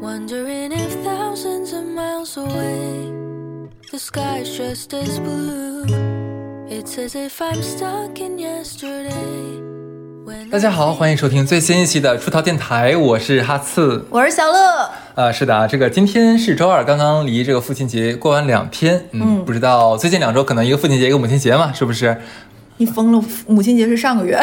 Wondering if thousands of miles away, the sky's just as blue. It's as if I'm stuck in yesterday. 大家好，欢迎收听最新一期的出逃电台，我是哈次。我是小乐，呃，是的啊，这个今天是周二，刚刚离这个父亲节过完两天，嗯，不知道最近两周可能一个父亲节一个母亲节嘛，是不是？你疯了！母亲节是上个月，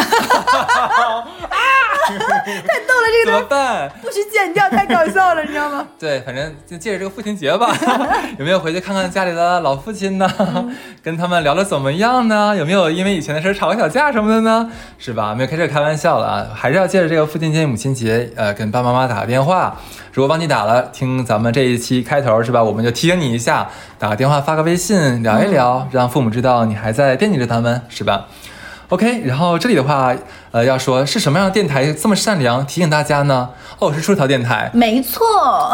太逗了，这个东西么办？不许剪掉，太搞笑了，你知道吗？对，反正就借着这个父亲节吧，有没有回去看看家里的老父亲呢？跟他们聊的怎么样呢？有没有因为以前的事儿吵个小架什么的呢？是吧？没有开始开玩笑了啊，还是要借着这个父亲节、母亲节，呃，跟爸爸妈妈打个电话。如果忘记打了，听咱们这一期开头是吧？我们就提醒你一下，打个电话、发个微信聊一聊，让父母知道你还在惦记着他们，是吧？OK，然后这里的话，呃，要说是什么样的电台这么善良，提醒大家呢？哦，是出逃电台。没错，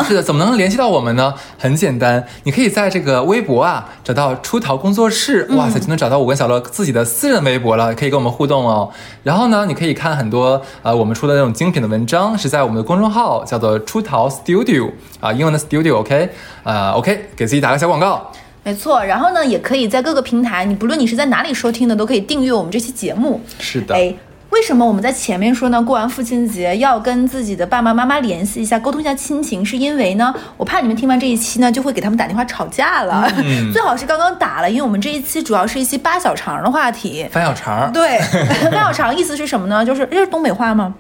是的，怎么能联系到我们呢？很简单，你可以在这个微博啊找到出逃工作室，哇塞，就能找到我跟小乐自己的私人微博了，可以跟我们互动哦。然后呢，你可以看很多呃我们出的那种精品的文章，是在我们的公众号叫做出逃 Studio 啊，英文的 Studio，OK，、啊 OK，给自己打个小广告。没错。然后呢，也可以在各个平台，你不论你是在哪里收听的，都可以订阅我们这期节目。是的，哎，为什么我们在前面说呢？过完父亲节要跟自己的爸爸妈妈联系一下，沟通一下亲情，是因为呢，我怕你们听完这一期呢，就会给他们打电话吵架了。嗯 最好是刚刚打了，因为我们这一期主要是一期八小肠的话题。翻小肠，对，八小肠意思是什么呢？就是这是东北话吗？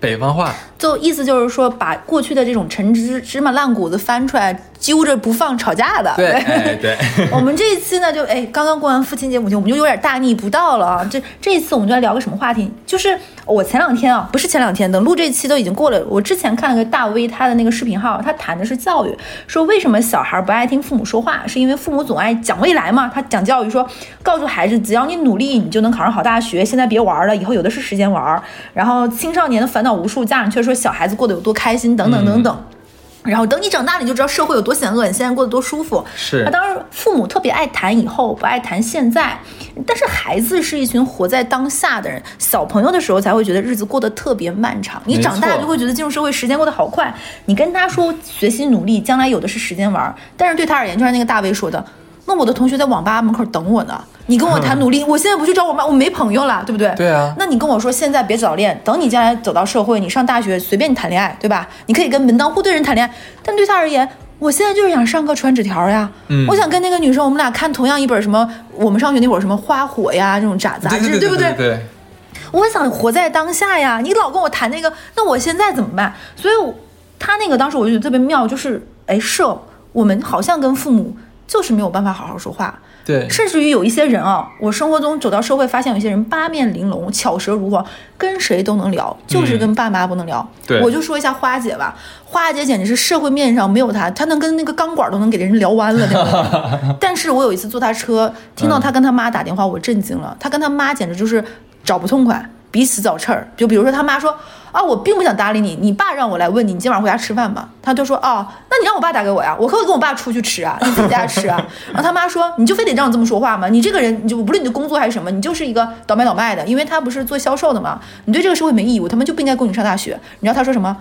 北方话，就意思就是说，把过去的这种陈芝芝麻烂谷子翻出来，揪着不放，吵架的。对，对对，我们这一期呢，就哎，刚刚过完父亲节、母亲，我们就有点大逆不道了啊。这这一次我们就来聊个什么话题？就是我前两天啊，不是前两天，等录这期都已经过了。我之前看了个大 V 他的那个视频号，他谈的是教育，说为什么小孩不爱听父母说话，是因为父母总爱讲未来嘛。他讲教育说，告诉孩子，只要你努力，你就能考上好大学。现在别玩了，以后有的是时间玩。然后青少年的烦恼无数，家长却说小孩子过得有多开心，等等等等。然后等你长大了，你就知道社会有多险恶，你现在过得多舒服。是那当然，父母特别爱谈以后，不爱谈现在。但是孩子是一群活在当下的人，小朋友的时候才会觉得日子过得特别漫长。你长大错就会觉得进入社会时间过得好快。你跟他说学习努力，将来有的是时间玩儿，但是对他而言，就像那个大卫说的。那我的同学在网吧门口等我呢，你跟我谈努力，我现在不去找我妈，我没朋友了，对不对？对啊那你跟我说现在别早恋，等你将来走到社会，你上大学随便你谈恋爱，对吧？你可以跟门当户对人谈恋爱，但对他而言，我现在就是想上课传纸条呀，嗯我想跟那个女生，我们俩看同样一本什么，我们上学那会儿什么花火呀这种杂杂志，对不对对，我想活在当下呀，你老跟我谈那个，那我现在怎么办？所以，他那个当时我就觉得特别妙，就是哎，是哦我们好像跟父母就是没有办法好好说话，对，甚至于有一些人啊，我生活中走到社会，发现有一些人八面玲珑、巧舌如簧，跟谁都能聊，就是跟爸妈不能聊。嗯对我就说一下花姐吧，花姐简直是社会面上没有她，她能跟那个钢管都能给人聊弯了那种。但是我有一次坐她车，听到她跟她妈打电话，我震惊了，她跟她妈简直就是找不痛快。彼此找刺儿，就比如说他妈说啊，我并不想搭理你，你爸让我来问你，你今晚回家吃饭吗。他就说哦，那你让我爸打给我呀，我可以跟我爸出去吃啊？你自己在家吃啊？然后他妈说，你就非得让我这么说话吗？你这个人，你就无论你的工作还是什么，你就是一个倒卖倒卖的，因为他不是做销售的嘛，你对这个社会没意义务，他们就不应该供你上大学。你知道他说什么？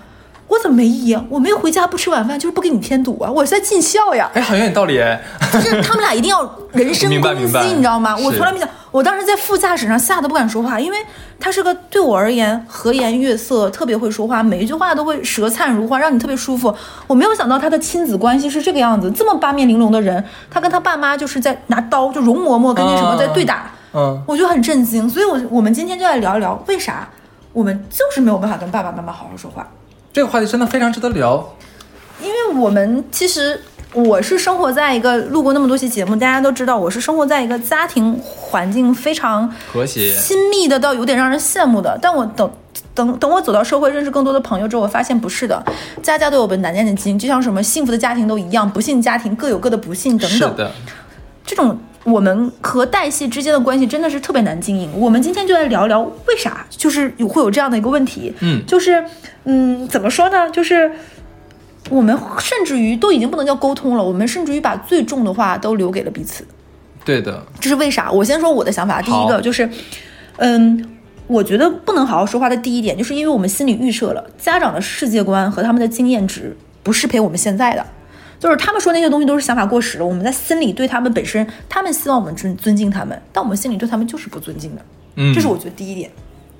我怎么没义啊？我没有回家不吃晚饭，就是不给你添堵啊！我是在尽孝呀。哎，好像有道理哎。就是他们俩一定要人身攻击，你知道吗？我从来没想，我当时在副驾驶上吓得不敢说话，因为他是个对我而言和颜悦色，特别会说话，每一句话都会舌灿如花，让你特别舒服。我没有想到他的亲子关系是这个样子，这么八面玲珑的人，他跟他爸妈就是在拿刀，就容嬷嬷跟那什么啊在对打，嗯，我就很震惊。所以我我们今天就来聊一聊，为啥我们就是没有办法跟爸爸妈妈好好说话。这个话题真的非常值得聊。因为我们其实我是生活在一个录过那么多期节目，大家都知道我是生活在一个家庭环境非常和谐亲密的，到有点让人羡慕的。但我等等等我走到社会，认识更多的朋友之后，我发现不是的，家家都有本难念的经，就像什么幸福的家庭都一样，不幸家庭各有各的不幸等等。是的，这种我们和代系之间的关系真的是特别难经营。我们今天就来聊聊为啥，就是有会有这样的一个问题。嗯就是嗯，怎么说呢？就是我们甚至于都已经不能叫沟通了，我们甚至于把最重的话都留给了彼此。对的，这是为啥？我先说我的想法。第一个就是，嗯，我觉得不能好好说话的第一点，就是因为我们心里预设了家长的世界观和他们的经验值不适配我们现在的。就是他们说那些东西都是想法过时了，我们在心里对他们本身，他们希望我们尊尊敬他们，但我们心里对他们就是不尊敬的。嗯这是我觉得第一点。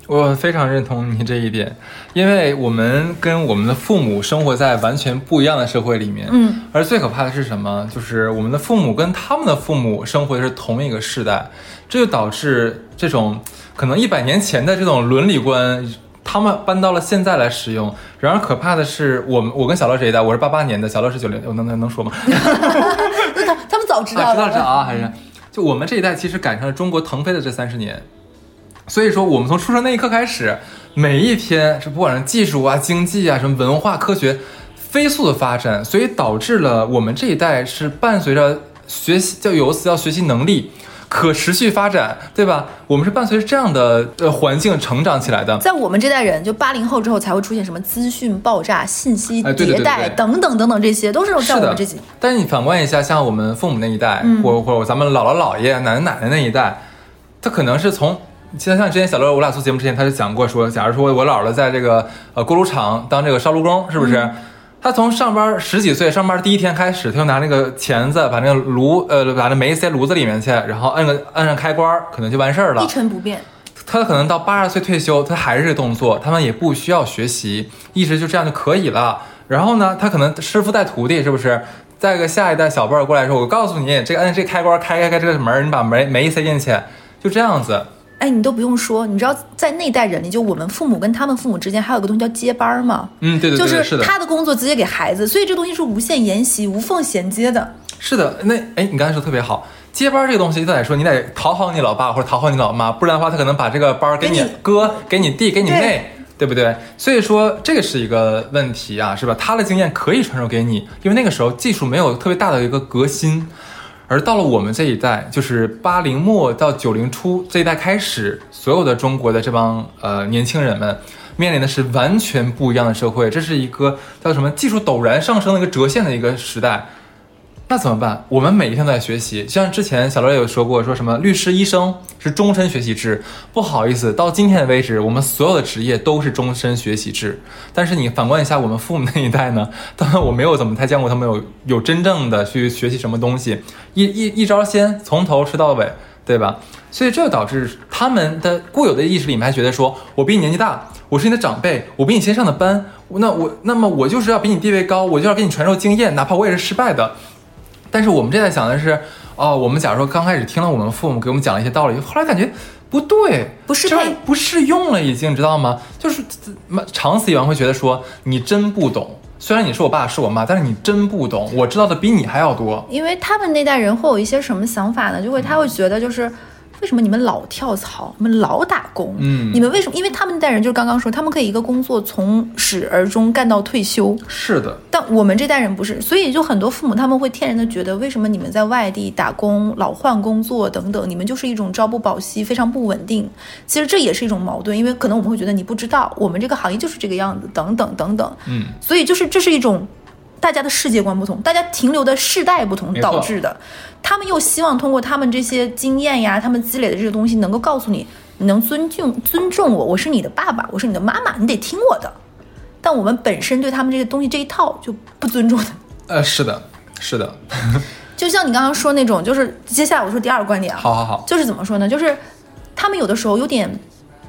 我非常认同你这一点，因为我们跟我们的父母生活在完全不一样的社会里面，嗯，而最可怕的是什么？就是我们的父母跟他们的父母生活的是同一个世代，这就导致这种可能一百年前的这种伦理观，他们搬到了现在来使用。然而可怕的是，我们我跟小乐这一代，我是八八年的，小乐是九零，我能能能说吗？那他他们早知道啊，知道知道啊，还是就我们这一代其实赶上了中国腾飞的这三十年，所以说我们从出生那一刻开始，每一天是不管是技术啊、经济啊、什么文化、科学飞速的发展，所以导致了我们这一代是伴随着学习，就有个词叫学习能力。可持续发展，对吧？我们是伴随着这样的呃环境成长起来的。在我们这代人，就八零后之后才会出现什么资讯爆炸、信息迭代对等等等等，这些都是在是的我们这几。，但是你反观一下，像我们父母那一代，嗯或或咱们姥姥姥爷、奶奶奶奶那一代，他可能是从。像像之前小乐我俩做节目之前，他就讲过说，假如说我姥姥在这个呃锅炉厂当这个烧炉工，是不是？嗯他从上班十几岁上班第一天开始，他就拿那个钳子把那个炉呃把那煤塞炉子里面去，然后按个按上开关，可能就完事儿了一。成不变，他可能到八十岁退休，他还是这动作，他们也不需要学习，一直就这样就可以了。然后呢，他可能师傅带徒弟，是不是？再个下一代小辈儿过来说，我告诉你，这个按这开关开开开这个门，你把煤煤塞进去，就这样子。哎，你都不用说，你知道在那代人里，就我们父母跟他们父母之间还有个东西叫接班儿嘛？嗯，对对对，就是，他的工作直接给孩子，所以这东西是无限沿袭、无缝衔接的。是的。那哎，你刚才说特别好，接班儿这个东西，就得说你得讨好你老爸或者讨好你老妈，不然的话，他可能把这个班儿给你哥、给你弟、给你妹。对不对？所以说这个是一个问题啊，是吧？他的经验可以传授给你，因为那个时候技术没有特别大的一个革新，而到了我们这一代，就是八零末到九零初这一代开始，所有的中国的这帮呃年轻人们面临的是完全不一样的社会，这是一个叫什么技术陡然上升的一个折线的一个时代。那怎么办？我们每一天都在学习，像之前小乐有说过，说什么律师、医生是终身学习制。不好意思，到今天为止，我们所有的职业都是终身学习制。但是你反观一下我们父母那一代呢？当然我没有怎么太见过他们有有真正的去学习什么东西，一一一招鲜，从头吃到尾，对吧？所以这就导致他们的固有的意识里面还觉得说，我比你年纪大，我是你的长辈，我比你先上的班，那我那么我就是要比你地位高，我就要给你传授经验，哪怕我也是失败的。但是我们这代想的是，哦，我们假如说刚开始听了我们父母给我们讲了一些道理，后来感觉不对，不适配这玩意儿不适用了，已经知道吗？就是呃长此以往会觉得说你真不懂。虽然你是我爸是我妈，但是你真不懂，我知道的比你还要多。因为他们那代人会有一些什么想法呢？就会他会觉得就是。为什么你们老跳槽，你们老打工？嗯你们为什么？因为他们那代人就是刚刚说，他们可以一个工作从始而终干到退休，是的，但我们这代人不是，所以就很多父母他们会天然的觉得，为什么你们在外地打工、老换工作等等，你们就是一种朝不保夕、非常不稳定。其实这也是一种矛盾，因为可能我们会觉得你不知道，我们这个行业就是这个样子，等等等等。嗯，所以就是这是一种大家的世界观不同，大家停留的世代不同导致的。他们又希望通过他们这些经验呀，他们积累的这些东西，能够告诉你，你能尊敬尊重我，我是你的爸爸，我是你的妈妈，你得听我的。但我们本身对他们这些东西这一套就不尊重的。呃，是的，是的，就像你刚刚说那种，就是接下来我说第二个观点啊，好好好，就是怎么说呢？就是他们有的时候有点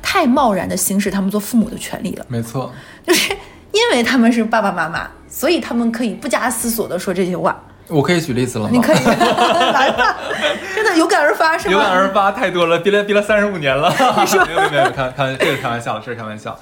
太贸然的行使他们做父母的权利了，没错，就是因为他们是爸爸妈妈，所以他们可以不加思索的说这些话。我可以举例子了吗？你可以 来吧，真的有感而发是吗？有感而发太多了，憋了憋了三十五年了。没有没有开开这个是开玩笑，这是开玩笑。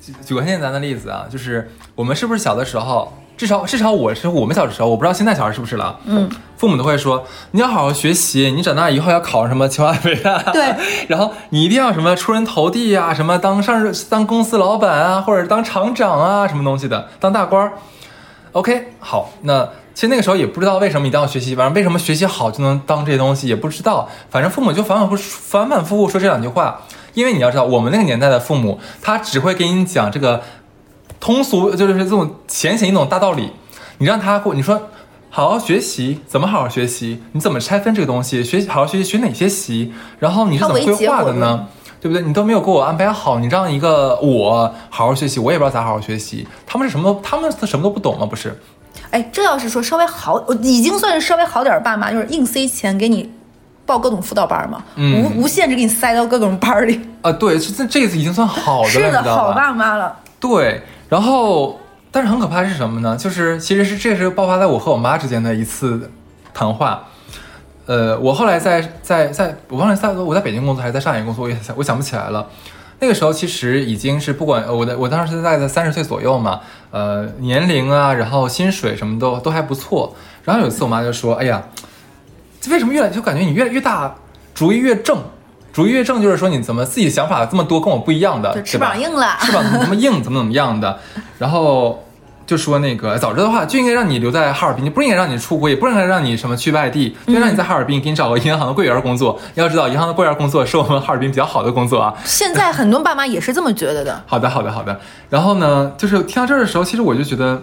举举个很简单的例子啊，就是我们是不是小的时候，至少至少我是我们小的时候，我不知道现在小孩是不是了。嗯，父母都会说你要好好学习，你长大以后要考什么清华北大。对，然后你一定要什么出人头地啊，什么当上市当公司老板啊，或者当厂长啊，什么东西的，当大官儿。OK，好，那其实那个时候也不知道为什么一定要学习，反正为什么学习好就能当这些东西也不知道，反正父母就反反复反反复复说这两句话，因为你要知道，我们那个年代的父母，他只会给你讲这个通俗，就是这种浅显易懂大道理，你让他过，你说。好好学习，怎么好好学习？你怎么拆分这个东西？学习好好学习，学哪些习？然后你是怎么规划的呢？对不对？你都没有给我安排好，你让一个我好好学习，我也不知道咋好好学习。他们是什么都，他们什么都不懂吗？不是？哎，这要是说稍微好，我已经算是稍微好点儿爸妈，就是硬塞钱给你报各种辅导班嘛，嗯无无限制给你塞到各种班儿里。啊，对，这这这个已经算好的了，是的，好？爸妈了。对，然后但是很可怕是什么呢？就是其实是这是爆发在我和我妈之间的一次谈话。呃，我后来在在在，我忘了在我在北京工作还是在上海工作，我也想我想不起来了。那个时候其实已经是不管我的我当时在在三十岁左右嘛，呃年龄啊，然后薪水什么都都还不错。然后有一次我妈就说：“哎呀，为什么越来就感觉你越来越大，主意越正，主意越正，就是说你怎么自己想法这么多，跟我不一样的，就翅膀硬了，翅膀怎么怎么硬，怎么怎么样的，然后就说那个早知道的话就应该让你留在哈尔滨，就不应该让你出国，也不应该让你什么去外地，就让你在哈尔滨给你找个银行的柜员工作。要知道，银行的柜员工作是我们哈尔滨比较好的工作啊。现在很多爸妈也是这么觉得的。好的，好的，好的。然后呢，就是听到这儿的时候，其实我就觉得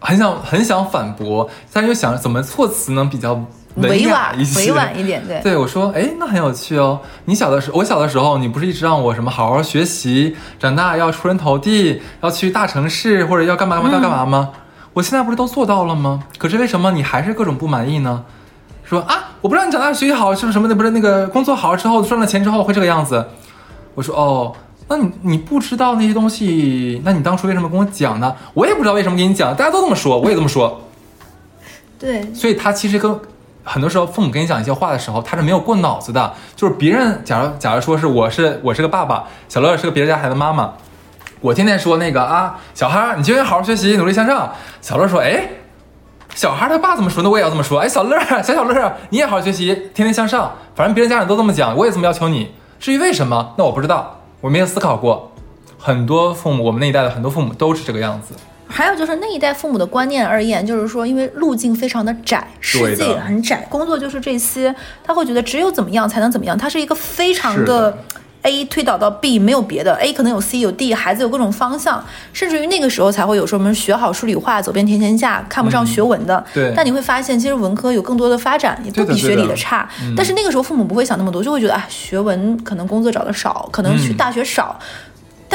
很想很想反驳，但是又想怎么措辞能比较文委婉一些，婉委婉一点，对。对我说，哎，那很有趣哦。你小的时候，我小的时候，你不是一直让我什么好好学习，长大要出人头地，要去大城市，或者要干嘛干嘛要干嘛吗？我现在不是都做到了吗？可是为什么你还是各种不满意呢？说啊，我不知道你长大学习好是不是什么的，不是那个工作好之后赚了钱之后会这个样子。我说哦，那你你不知道那些东西，那你当初为什么跟我讲呢？我也不知道为什么跟你讲，大家都这么说，我也这么说。对，所以他其实跟很多时候父母跟你讲一些话的时候，他是没有过脑子的。就是别人假如假如说是我是我是个爸爸，小乐是个别人家孩子妈妈，我天天说那个啊，小孩你就应该好好学习，努力向上。小乐说，哎，小孩他爸怎么说，那我也要这么说。哎，小乐小小乐你也好好学习，天天向上。反正别人家长都这么讲，我也这么要求你。至于为什么，那我不知道，我没有思考过。很多父母，我们那一代的很多父母都是这个样子。还有就是那一代父母的观念而言，就是说，因为路径非常的窄，世界也很窄，工作就是这些，他会觉得只有怎么样才能怎么样，他是一个非常的 A 推导到 B 没有别的，A 可能有 C 有 D，孩子有各种方向，甚至于那个时候才会有说我们学好数理化，走遍天天下，看不上学文的。嗯对但你会发现，其实文科有更多的发展，也不比学对的对的理的差。但是那个时候父母不会想那么多，就会觉得啊，学文可能工作找的少，可能去嗯大学少。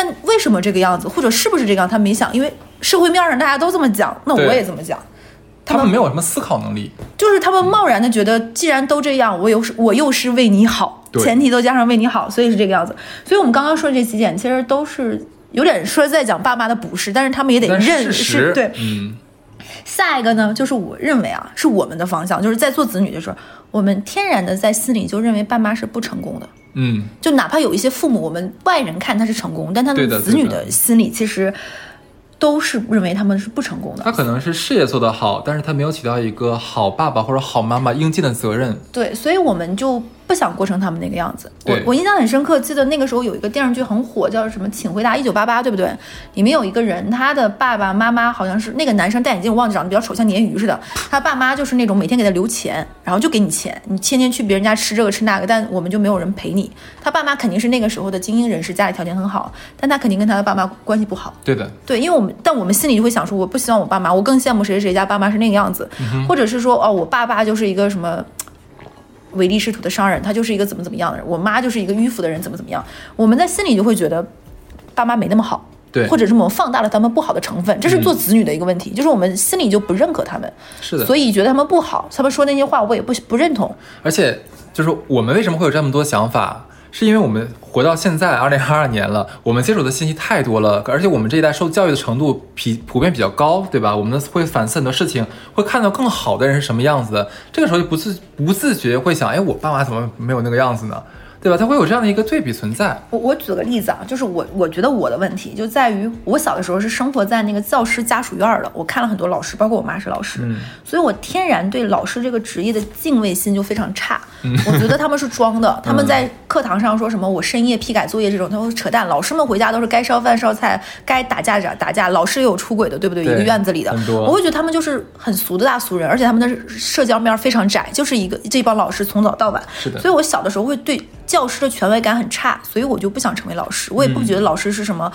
但为什么这个样子，或者是不是这个样，他没想，因为社会面上大家都这么讲，那我也这么讲。他们没有什么思考能力。就是他们贸然的觉得，既然都这样，我又是我又是为你好，前提都加上为你好，所以是这个样子。所以我们刚刚说的这几点，其实都是有点说在讲爸妈的不是，但是他们也得认事实，对。嗯，下一个呢，就是我认为啊，是我们的方向，就是在做子女的时候，我们天然的在心里就认为爸妈是不成功的。嗯，就哪怕有一些父母，我们外人看他是成功，但他对的们子女的的心里其实都是认为他们是不成功的。他可能是事业做得好，但是他没有起到一个好爸爸或者好妈妈应尽的责任。对，所以我们就不想过成他们那个样子。我我印象很深刻，记得那个时候有一个电视剧很火，叫什么《请回答一九八八》，对不对？里面有一个人，他的爸爸妈妈好像是那个男生戴眼镜，我忘记长得比较丑，像鲶鱼似的。他爸妈就是那种每天给他留钱，然后就给你钱，你天天去别人家吃这个吃那个，但我们就没有人陪你。他爸妈肯定是那个时候的精英人士，家里条件很好，但他肯定跟他的爸妈关系不好。对的，对，因为我们，但我们心里就会想说，我不希望我爸妈，我更羡慕谁谁谁家爸妈是那个样子，或者是说，哦，我爸爸就是一个什么唯利是图的商人，他就是一个怎么怎么样的人，我妈就是一个迂腐的人，怎么怎么样，我们在心里就会觉得爸妈没那么好。对或者是我们放大了他们不好的成分，这是做子女的一个问题，就是我们心里就不认可他们，是的。所以觉得他们不好，他们说那些话我也不不认同。而且就是我们为什么会有这么多想法，是因为我们活到现在二零二二年了，我们接触的信息太多了，而且我们这一代受教育的程度比普遍比较高，对吧？我们会反思很多事情，会看到更好的人是什么样子的。这个时候就不自不自觉会想，哎，我爸妈怎么没有那个样子呢？对吧？他会有这样的一个对比存在。我我举个例子啊，就是我我觉得我的问题就在于我小的时候是生活在那个教师家属院儿的，我看了很多老师，包括我妈是老师，嗯所以我天然对老师这个职业的敬畏心就非常差。我觉得他们是装的，他们在课堂上说什么我深夜批改作业这种，他说扯淡。老师们回家都是该烧饭烧菜，该打架打打架，老师也有出轨的，对不对？对一个院子里的我会觉得他们就是很俗的大俗人，而且他们的社交面非常窄，就是一个这帮老师从早到晚。是的所以我小的时候会对教师的权威感很差，所以我就不想成为老师，我也不觉得老师是什么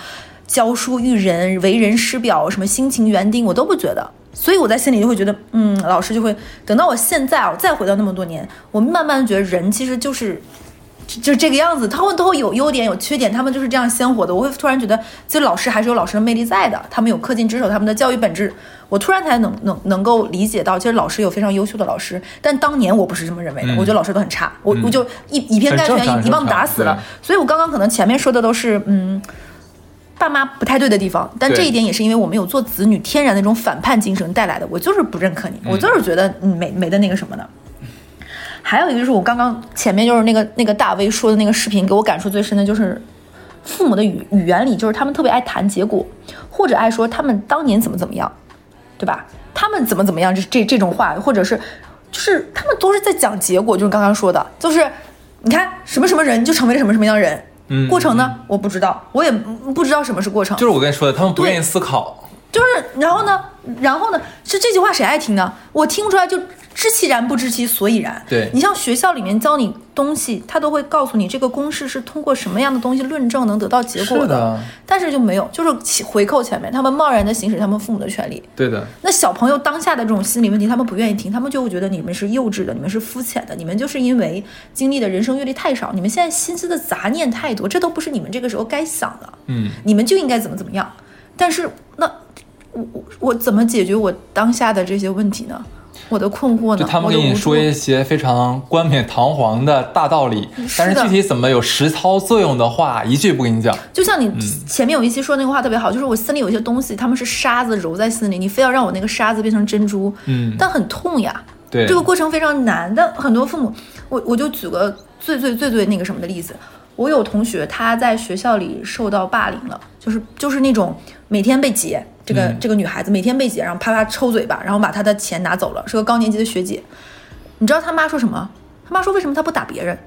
教书育人、为人师表、什么辛勤园丁，我都不觉得。所以我在心里就会觉得，嗯，老师就会等到我现在啊，我再回到那么多年，我慢慢觉得人其实就是就就这个样子，他们都会有优点有缺点，他们就是这样鲜活的。我会突然觉得，其实老师还是有老师的魅力在的，他们有恪尽职守，他们的教育本质，我突然才能能能够理解到，其实老师有非常优秀的老师，但当年我不是这么认为的，嗯我觉得老师都很差，我嗯我就一以偏概全，一一棒子打死了。所以我刚刚可能前面说的都是嗯。爸妈不太对的地方，但这一点也是因为我们有做子女天然的那种反叛精神带来的。我就是不认可你，我就是觉得你没没的那个什么的。还有一个就是我刚刚前面就是那个那个大 V 说的那个视频，给我感触最深的就是父母的语语言里，就是他们特别爱谈结果，或者爱说他们当年怎么怎么样，对吧？他们怎么怎么样，这这这种话，或者是就是他们都是在讲结果，就是刚刚说的，就是你看什么什么人就成为了什么什么样的人，嗯过程呢我不知道，我也不知道什么是过程，就是我跟你说的，他们不愿意思考。就是，然后呢，然后呢，是这句话谁爱听呢？我听不出来，就知其然不知其所以然。对你像学校里面教你东西，他都会告诉你这个公式是通过什么样的东西论证能得到结果是的但是就没有，就是起回扣前面，他们贸然的行使他们父母的权利。对的，那小朋友当下的这种心理问题，他们不愿意听，他们就会觉得你们是幼稚的，你们是肤浅的，你们就是因为经历的人生阅历太少，你们现在心思的杂念太多，这都不是你们这个时候该想的。嗯，你们就应该怎么怎么样。但是那我我我怎么解决我当下的这些问题呢？我的困惑呢？就他们给你说一些非常冠冕堂皇的大道理，但是具体怎么有实操作用的话，一句不跟你讲。就像你前面有一期说那个话特别好，就是我心里有一些东西，他们是沙子揉在心里，你非要让我那个沙子变成珍珠，嗯但很痛呀。对，这个过程非常难，但很多父母，我我就举个最最最最那个什么的例子，我有同学他在学校里受到霸凌了，就是就是那种每天被劫，这个、嗯这个女孩子每天被劫，然后啪啪抽嘴巴，然后把她的钱拿走了，是个高年级的学姐，你知道他妈说什么？他妈说为什么他不打别人？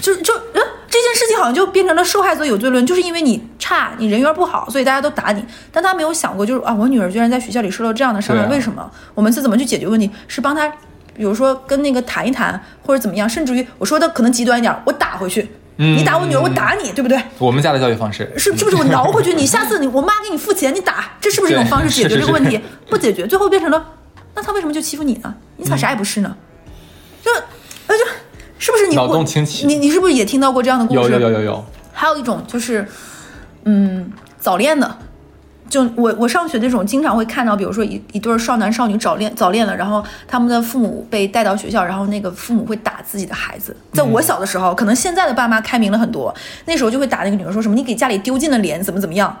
就就嗯，这件事情好像就变成了受害者有罪论，就是因为你差，你人缘不好，所以大家都打你。但他没有想过，就是啊，我女儿居然在学校里受到这样的伤害，啊为什么？我们是怎么去解决问题？是帮她，比如说跟那个谈一谈，或者怎么样，甚至于我说的可能极端一点，我打回去，嗯你打我女儿，我打你，对不对？我们家的教育方式是是不是我挠回去？你下次你我妈给你付钱，你打，这是不是一种方式解决这个问题是？不解决，最后变成了，那他为什么就欺负你呢？你咋啥也不是呢？就那就是不是你脑洞清奇你你是不是也听到过这样的故事？有有有有有，还有一种就是，嗯，早恋的。就我我上学那种，经常会看到，比如说一一对儿少男少女早恋早恋了，然后他们的父母被带到学校，然后那个父母会打自己的孩子。在我小的时候，可能现在的爸妈开明了很多，那时候就会打那个女儿，说什么你给家里丢尽了脸，怎么怎么样。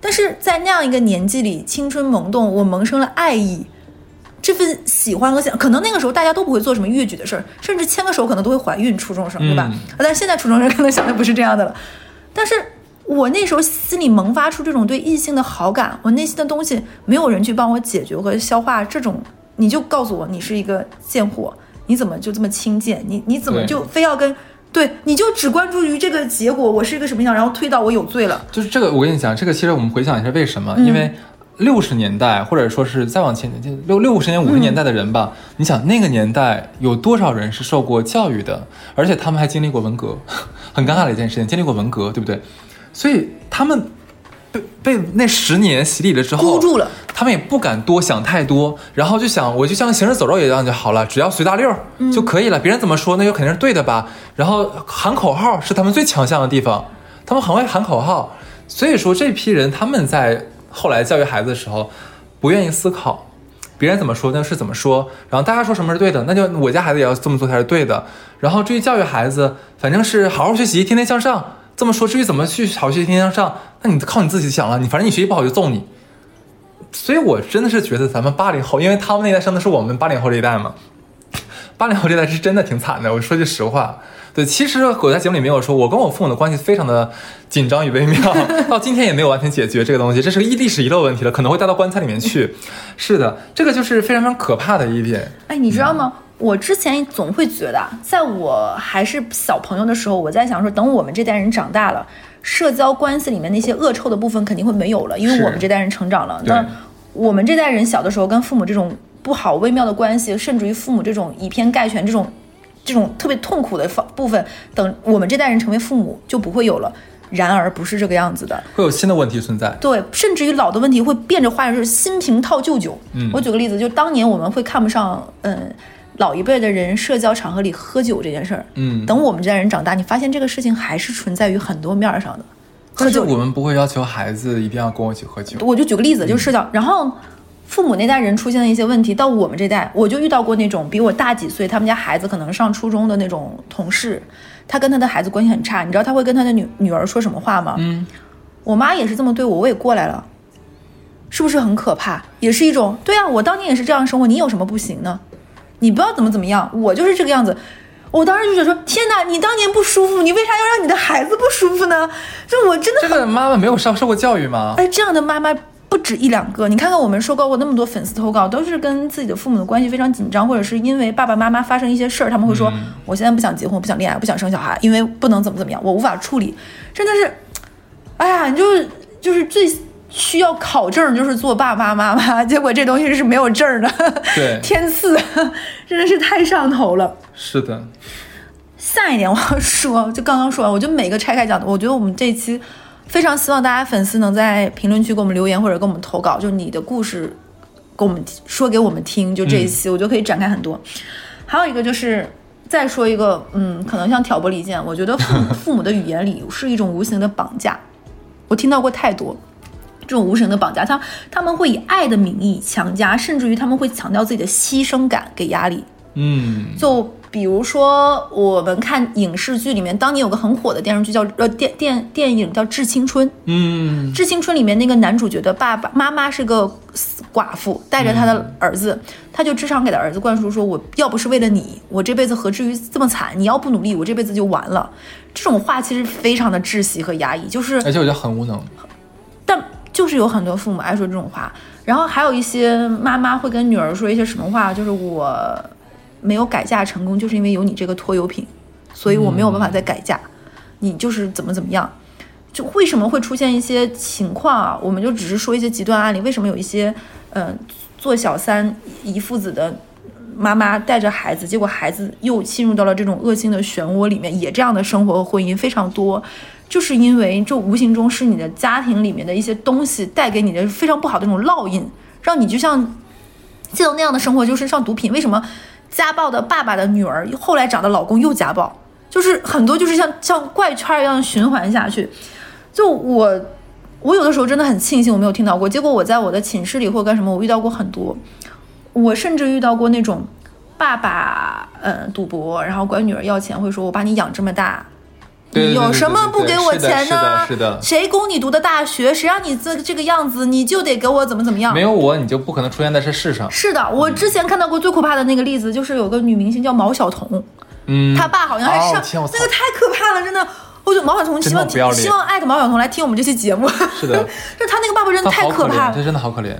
但是在那样一个年纪里，青春萌动，我萌生了爱意，这份喜欢和想，可能那个时候大家都不会做什么越矩的事儿，甚至牵个手可能都会怀孕，初中生对吧？嗯但是现在初中生可能想的不是这样的了。但是我那时候心里萌发出这种对异性的好感，我内心的东西没有人去帮我解决和消化，这种你就告诉我你是一个贱货，你怎么就这么轻贱？你你怎么就非要跟对，你就只关注于这个结果，我是一个什么样，然后推到我有罪了。就是这个，我跟你讲，这个其实我们回想一下为什么？嗯因为六十年代或者说是再往前就六六十年五十年代的人吧，你想那个年代有多少人是受过教育的，而且他们还经历过文革，很尴尬的一件事情，经历过文革，对不对？所以他们被被那十年洗礼了之后，箍住了他们也不敢多想太多，然后就想我就像行尸走肉一样就好了，只要随大溜儿就可以了，别人怎么说那就肯定是对的吧。然后喊口号是他们最强项的地方，他们很会喊口号，所以说这批人他们在后来教育孩子的时候不愿意思考。别人怎么说那是怎么说，然后大家说什么是对的，那就我家孩子也要这么做才是对的。然后至于教育孩子，反正是好好学习，天天向上。这么说，至于怎么去好学习，天天向上，那你靠你自己想了。你反正你学习不好就揍你。所以我真的是觉得咱们八零后，因为他们那代生的是我们八零后这一代嘛，八零后这代是真的挺惨的。我说句实话，对，其实我在节目里没有说，我跟我父母的关系非常的紧张与微妙，到今天也没有完全解决这个东西，这是个历史遗漏问题了，可能会带到棺材里面去。是的，这个就是非常非常可怕的一点。哎，你知道吗？我之前总会觉得啊，在我还是小朋友的时候，我在想说，等我们这代人长大了，社交关系里面那些恶臭的部分肯定会没有了，因为我们这代人成长了。那我们这代人小的时候跟父母这种不好微妙的关系，甚至于父母这种以偏概全这种这种特别痛苦的方部分，等我们这代人成为父母就不会有了。然而不是这个样子的，会有新的问题存在。对，甚至于老的问题会变着花样，就是新瓶套旧酒。嗯我举个例子，就当年我们会看不上，嗯，老一辈的人社交场合里喝酒这件事儿，嗯，等我们这代人长大，你发现这个事情还是存在于很多面儿上的。喝酒我们不会要求孩子一定要跟我一起喝酒。我就举个例嗯子，就是社交，然后父母那代人出现的一些问题，到我们这代，我就遇到过那种比我大几岁，他们家孩子可能上初中的那种同事，他跟他的孩子关系很差，你知道他会跟他的女女儿说什么话吗？嗯，我妈也是这么对我，我也过来了，是不是很可怕？也是一种，对啊，我当年也是这样生活，你有什么不行呢？你不要怎么怎么样，我就是这个样子。我当时就觉得说，天哪，你当年不舒服，你为啥要让你的孩子不舒服呢？就我真的这个妈妈没有上受过教育吗？哎，这样的妈妈不止一两个。你看看我们收到过那么多粉丝投稿，都是跟自己的父母的关系非常紧张，或者是因为爸爸妈妈发生一些事儿，他们会说：“我现在不想结婚，不想恋爱，不想生小孩，因为不能怎么怎么样，我无法处理。”真的是，哎呀，你就是就是最需要考证，就是做爸爸妈妈，结果这东西是没有证儿的，对 天赐，真的是太上头了。是的，下一点我要说，就刚刚说完，我就每个拆开讲的，我觉得我们这一期非常希望大家粉丝能在评论区给我们留言或者给我们投稿，就你的故事给我们说给我们听，就这一期、我觉得可以展开很多。还有一个就是再说一个，嗯，可能像挑拨离间，我觉得父父母的语言里是一种无形的绑架，我听到过太多。这种无形的绑架，他他们会以爱的名义强加，甚至于他们会强调自己的牺牲感，给压力。嗯，就比如说，我们看影视剧里面，当年有个很火的电视剧叫呃电电电影叫《致青春》，嗯，《致青春》里面那个男主角的爸爸妈妈是个寡妇，带着他的儿子，他就时常给他儿子灌输说：“我要不是为了你，我这辈子何至于这么惨？你要不努力，我这辈子就完了。”这种话其实非常的窒息和压抑，就是而且我觉得很无能。但就是有很多父母爱说这种话，然后还有一些妈妈会跟女儿说一些什么话，就是我没有改嫁成功，就是因为有你这个拖油瓶，所以我没有办法再改嫁，你就是怎么怎么样。就为什么会出现一些情况啊？我们就只是说一些极端案例。为什么有一些，嗯、做小三一父子的妈妈带着孩子，结果孩子又陷入到了这种恶性的漩涡里面，也这样的生活和婚姻非常多，就是因为这无形中是你的家庭里面的一些东西带给你的非常不好的那种烙印，让你就像记得那样的生活就是像毒品。为什么家暴的爸爸的女儿后来找的老公又家暴？就是很多就是像像怪圈一样循环下去。就我，我有的时候真的很庆幸我没有听到过。结果我在我的寝室里或干什么，我遇到过很多。我甚至遇到过那种爸爸，嗯，赌博，然后管女儿要钱，会说我把你养这么大。你有什么不给我钱呢？是的，是的，谁供你读的大学？谁让你这这个样子？你就得给我怎么怎么样？没有我，你就不可能出现在这世上。是的，我之前看到过最可怕的那个例子，就是有个女明星叫毛晓彤，嗯，她爸好像还哦上、那个太可怕了，真的。我觉得毛晓彤希望希望艾特毛晓彤来听我们这期节目。是的，就她那个爸爸真的太可怕了这，真的好可怜。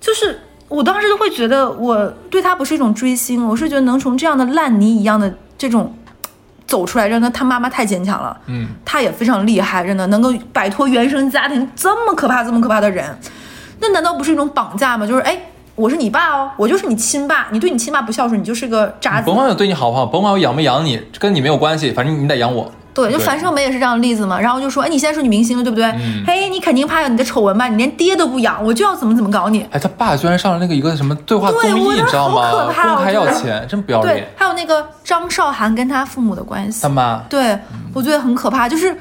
就是我当时就会觉得，我对他不是一种追星，我是觉得能从这样的烂泥一样的这种走出来，真的他妈妈太坚强了，嗯，他也非常厉害，真的能够摆脱原生家庭这么可怕、这么可怕的人，那难道不是一种绑架吗？就是哎。我是你爸哦，我就是你亲爸，你对你亲爸不孝顺，你就是个渣子甭。管我对你好不好，甭管我养没养你，跟你没有关系，反正你得养我。对，就樊胜美也是这样的例子嘛。然后就说，哎，你现在是女明星了，对不对？嗯嘿，你肯定怕有你的丑闻吧？你连爹都不养，我就要怎么怎么搞你。哎，他爸居然上了那个一个什么对话综艺，你知道好可吗？怕公开要钱，真不要对。，还有那个张韶涵跟他父母的关系他，妈，对我觉得很可怕，就是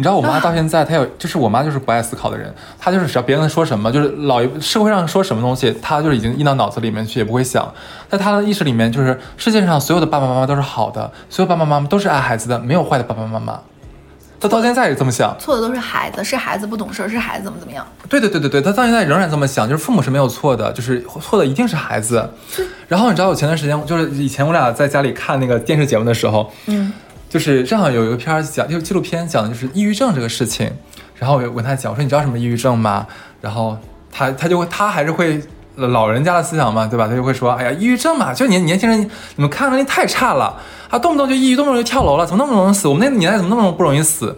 你知道我妈到现在，她有就是我妈就是不爱思考的人，她就是只要别人说什么，就是老一社会上说什么东西，她就是已经印到脑子里面去，也不会想。在她的意识里面，就是世界上所有的爸爸妈妈都是好的，所有爸爸妈妈都是爱孩子的，没有坏的爸爸妈妈。她到现在也这么想。错的都是孩子，是孩子不懂事儿，是孩子怎么怎么样。对对对对对，她到现在仍然这么想，就是父母是没有错的，就是错的一定是孩子。然后你知道，我前段时间就是以前我俩在家里看那个电视节目的时候，嗯，就是正好有一个片儿讲，就是纪录片讲的就是抑郁症这个事情。然后我就跟他讲，我说你知道什么抑郁症吗？然后他他就会他还是会老人家的思想嘛，对吧？他就会说，哎呀，抑郁症嘛，就年年轻人你们抗压能力太差了啊，动不动就抑郁，动不动就跳楼了，怎么那么容易死？我们那个年代怎么那么不容易死？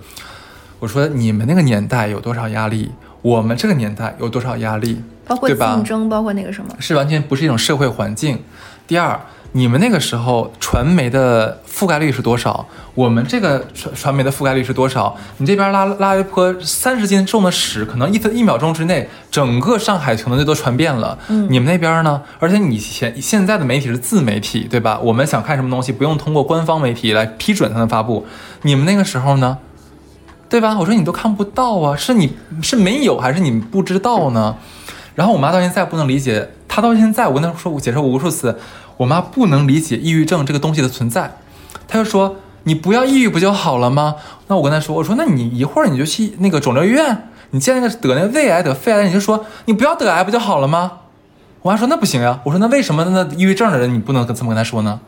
我说你们那个年代有多少压力？我们这个年代有多少压力？包括竞争，包括那个什么，是完全不是一种社会环境。第二，你们那个时候传媒的覆盖率是多少？我们这个传传媒的覆盖率是多少？你这边拉拉一泼三十斤重的屎，可能一分一秒钟之内，整个上海可能就都传遍了。嗯，你们那边呢？而且你现现在的媒体是自媒体，对吧？我们想看什么东西，不用通过官方媒体来批准才能发布。你们那个时候呢？对吧？我说你都看不到啊，是你是没有还是你不知道呢？然后我妈到现在不能理解，她到现在我跟她说，我解释过无数次，我妈不能理解抑郁症这个东西的存在。她就说你不要抑郁不就好了吗？那我跟她说，我说那你一会儿你就去那个肿瘤医院，你见那个得那个胃癌得肺癌，你就说你不要得癌不就好了吗？我妈说那不行呀。我说那为什么那抑郁症的人你不能这么跟他说呢？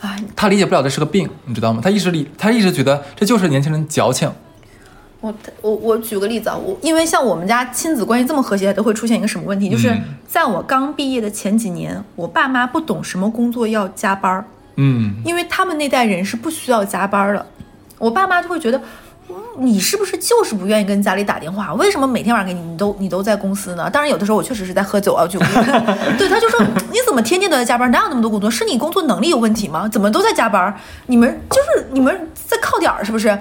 哎，他理解不了这是个病，你知道吗？他一直理，他一直觉得这就是年轻人矫情。我我我举个例子啊，我因为像我们家亲子关系这么和谐，都会出现一个什么问题？就是在我刚毕业的前几年，我爸妈不懂什么工作要加班儿，嗯，因为他们那代人是不需要加班儿的，我爸妈就会觉得。嗯你是不是就是不愿意跟家里打电话？为什么每天晚上给你，你都你都在公司呢？当然，有的时候我确实是在喝酒啊，就 对，他就说你怎么天天都在加班？哪有那么多工作？是你工作能力有问题吗？怎么都在加班？你们就是你们在靠点儿是不是？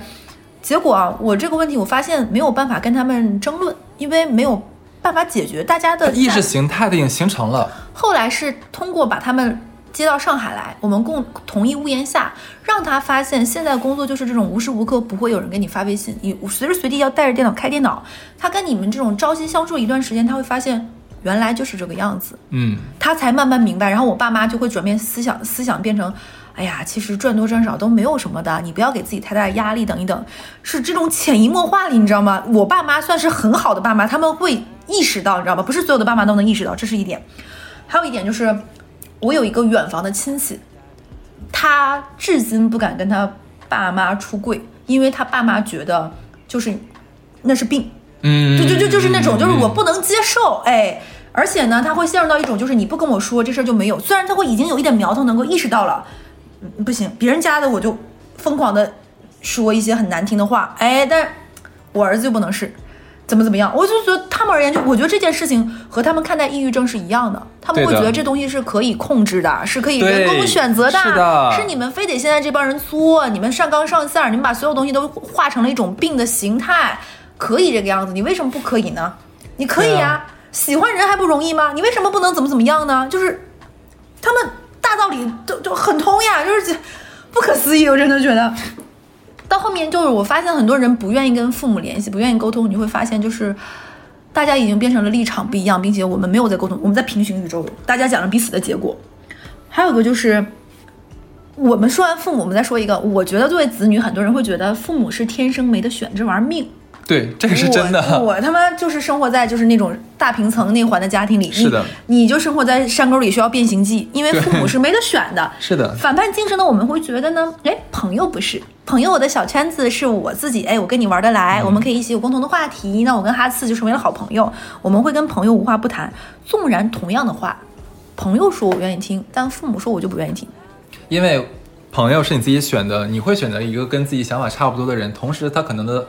结果啊，我这个问题我发现没有办法跟他们争论，因为没有办法解决大家的意识形态的已经形成了。后来是通过把他们接到上海来，我们共同一屋檐下，让他发现现在工作就是这种无时无刻不会有人给你发微信，你随时随地要带着电脑开电脑。他跟你们这种朝夕相处一段时间，他会发现原来就是这个样子，嗯，他才慢慢明白。然后我爸妈就会转变思想，思想变成。哎呀，其实赚多赚少都没有什么的，你不要给自己太大的压力。等一等，是这种潜移默化里，你知道吗？我爸妈算是很好的爸妈，他们会意识到，你知道吗？不是所有的爸妈都能意识到，这是一点。还有一点就是，我有一个远房的亲戚，他至今不敢跟他爸妈出柜，因为他爸妈觉得就是那是病，嗯，就就就就是那种，就是我不能接受，哎，而且呢，他会陷入到一种，就是你不跟我说这事儿就没有，虽然他会已经有一点苗头，能够意识到了，嗯，不行，别人家的我就疯狂的说一些很难听的话，哎，但我儿子就不能是。怎么怎么样？我就觉得他们而言，就我觉得这件事情和他们看待抑郁症是一样的，他们会觉得这东西是可以控制的，是可以人工选择的，是的是你们非得现在这帮人作，你们上纲上线儿，你们把所有东西都化成了一种病的形态，可以这个样子，你为什么不可以呢？你可以呀、对喜欢人还不容易吗？你为什么不能怎么怎么样呢？就是他们大道理都都很通呀，就是不可思议，我真的觉得。到后面就是我发现很多人不愿意跟父母联系，不愿意沟通，你会发现就是大家已经变成了立场不一样，并且我们没有在沟通，我们在平行宇宙，大家讲了彼此的结果。还有一个就是，我们说完父母，我们再说一个，我觉得作为子女，很多人会觉得父母是天生没得选，这玩意儿命。对，这个是真的。我我他妈就是生活在就是那种大平层内环的家庭里，是的你，你就生活在山沟里需要变形记，因为父母是没得选的。是的反叛精神呢，我们会觉得呢，哎，朋友不是朋友，我的小圈子是我自己，哎，我跟你玩得来，我们可以一起有共同的话题，那我跟哈次就成为了好朋友，我们会跟朋友无话不谈，纵然同样的话，朋友说我愿意听，但父母说我就不愿意听。因为朋友是你自己选的，你会选择一个跟自己想法差不多的人，同时他可能的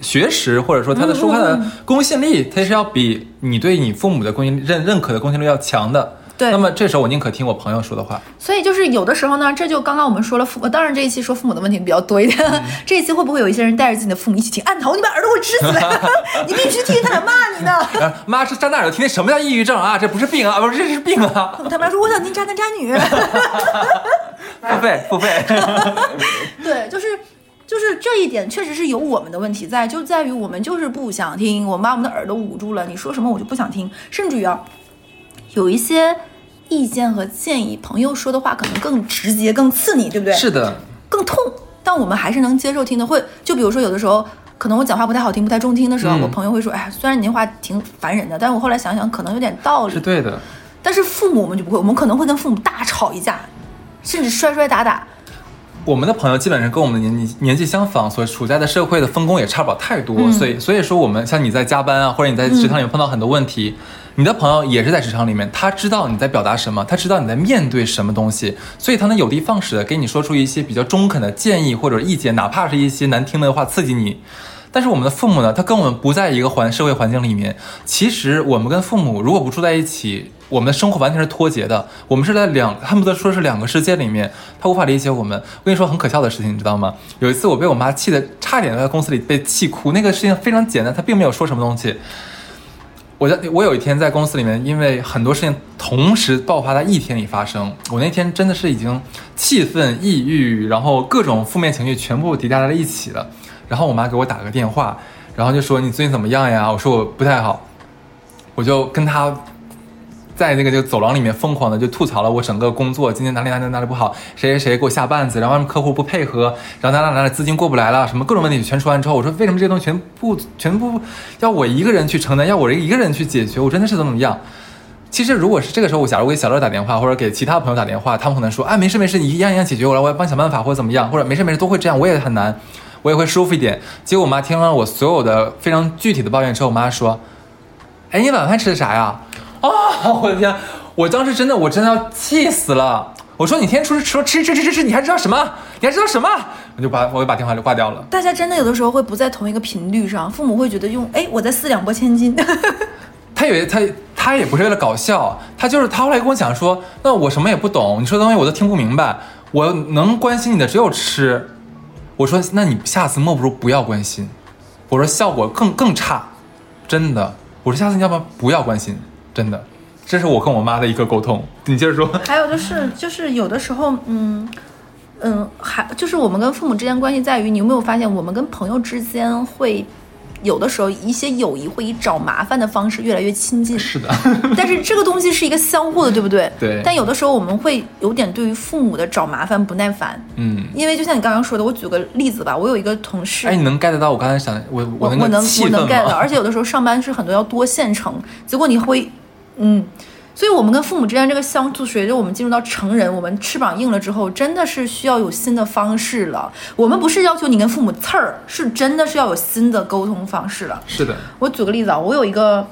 学识或者说他的说话的公信力，他是要比你对你父母的公信认认可的公信力要强的。对那么这时候我宁可听我朋友说的话。所以就是有的时候呢，这就刚刚我们说了父，当然这一期说父母的问题比较多一点。这一期会不会有一些人带着自己的父母一起听？按头，你把耳朵给我支起来！你必须听，他俩骂你呢。啊妈是张大耳朵听听什么叫抑郁症啊？这不是病啊，不是这是病啊！他妈说我想听渣男渣女。付 费付费。对，就是就是这一点确实是有我们的问题在，就在于我们就是不想听，我们把我们的耳朵捂住了，你说什么我就不想听，甚至于啊，有一些意见和建议，朋友说的话可能更直接、更刺你，对不对？是的，更痛，但我们还是能接受听的。会就比如说有的时候，可能我讲话不太好听、不太中听的时候，嗯我朋友会说：“哎，虽然你那话挺烦人的，但是我后来想想，可能有点道理。是对的。”但是父母我们就不会，我们可能会跟父母大吵一架，甚至摔摔打打。我们的朋友基本上跟我们的年纪年纪相仿，所处在的社会的分工也差不了太多，嗯所以所以说我们像你在加班啊，或者你在职场里面碰到很多问题，你的朋友也是在职场里面，他知道你在表达什么，他知道你在面对什么东西，所以他能有的放矢的给你说出一些比较中肯的建议或者意见，哪怕是一些难听的话刺激你。但是我们的父母呢，他跟我们不在一个环社会环境里面。其实我们跟父母如果不住在一起，我们的生活完全是脱节的，我们是在两恨不得说是两个世界里面，他无法理解我们。我跟你说很可笑的事情，你知道吗？有一次我被我妈气的差点在公司里被气哭，那个事情非常简单，她并没有说什么东西。我在我有一天在公司里面，因为很多事情同时爆发在一天里发生，我那天真的是已经气愤、抑郁，然后各种负面情绪全部叠加在了一起了。然后我妈给我打个电话，然后就说你最近怎么样呀？我说我不太好，我就跟她在那个就走廊里面疯狂的就吐槽了我整个工作今天哪里哪里哪里不好，谁谁谁给我下绊子，然后客户不配合，然后哪哪哪里资金过不来了，什么各种问题全说完之后，我说为什么这些东西全部全部要我一个人去承担，要我一个人去解决？我真的是怎么怎么样？其实如果是这个时候，我假如给小乐打电话，或者给其他朋友打电话，他们可能说，哎，没事没事，你一样一样解决我来，我要帮想办法或者怎么样，或者没事没事都会这样，我也很难，我也会舒服一点。结果我妈听了我所有的非常具体的抱怨之后，我妈说，哎，你晚饭吃的啥呀？啊、我的天！我当时真的，我真的要气死了。我说你天天出去吃吃吃吃吃吃，你还知道什么？你还知道什么？我就把我就把电话就挂掉了。大家真的有的时候会不在同一个频率上，父母会觉得用哎我在四两拨千斤，他以为他他也不是为了搞笑，他就是他后来跟我讲说，那我什么也不懂，你说的东西我都听不明白，我能关心你的只有吃。我说那你下次莫不如不要关心，我说效果更更差，真的。我说下次你要不要不要关心，真的。这是我跟我妈的一个沟通。你接着说。还有就是就是有的时候，嗯嗯，还就是我们跟父母之间关系在于，你有没有发现，我们跟朋友之间会有的时候一些友谊会以找麻烦的方式越来越亲近。是的，但是这个东西是一个相互的，对不对？对但有的时候我们会有点对于父母的找麻烦不耐烦，嗯。因为就像你刚刚说的，我举个例子吧，我有一个同事，哎，你能 get 到我刚才想我我那个能我能 get 到，而且有的时候上班是很多要多线程，结果你会，嗯，所以我们跟父母之间这个相处，随着我们进入到成人，我们翅膀硬了之后，真的是需要有新的方式了。我们不是要求你跟父母刺儿，是真的是要有新的沟通方式了。是的，我举个例子啊，我有一个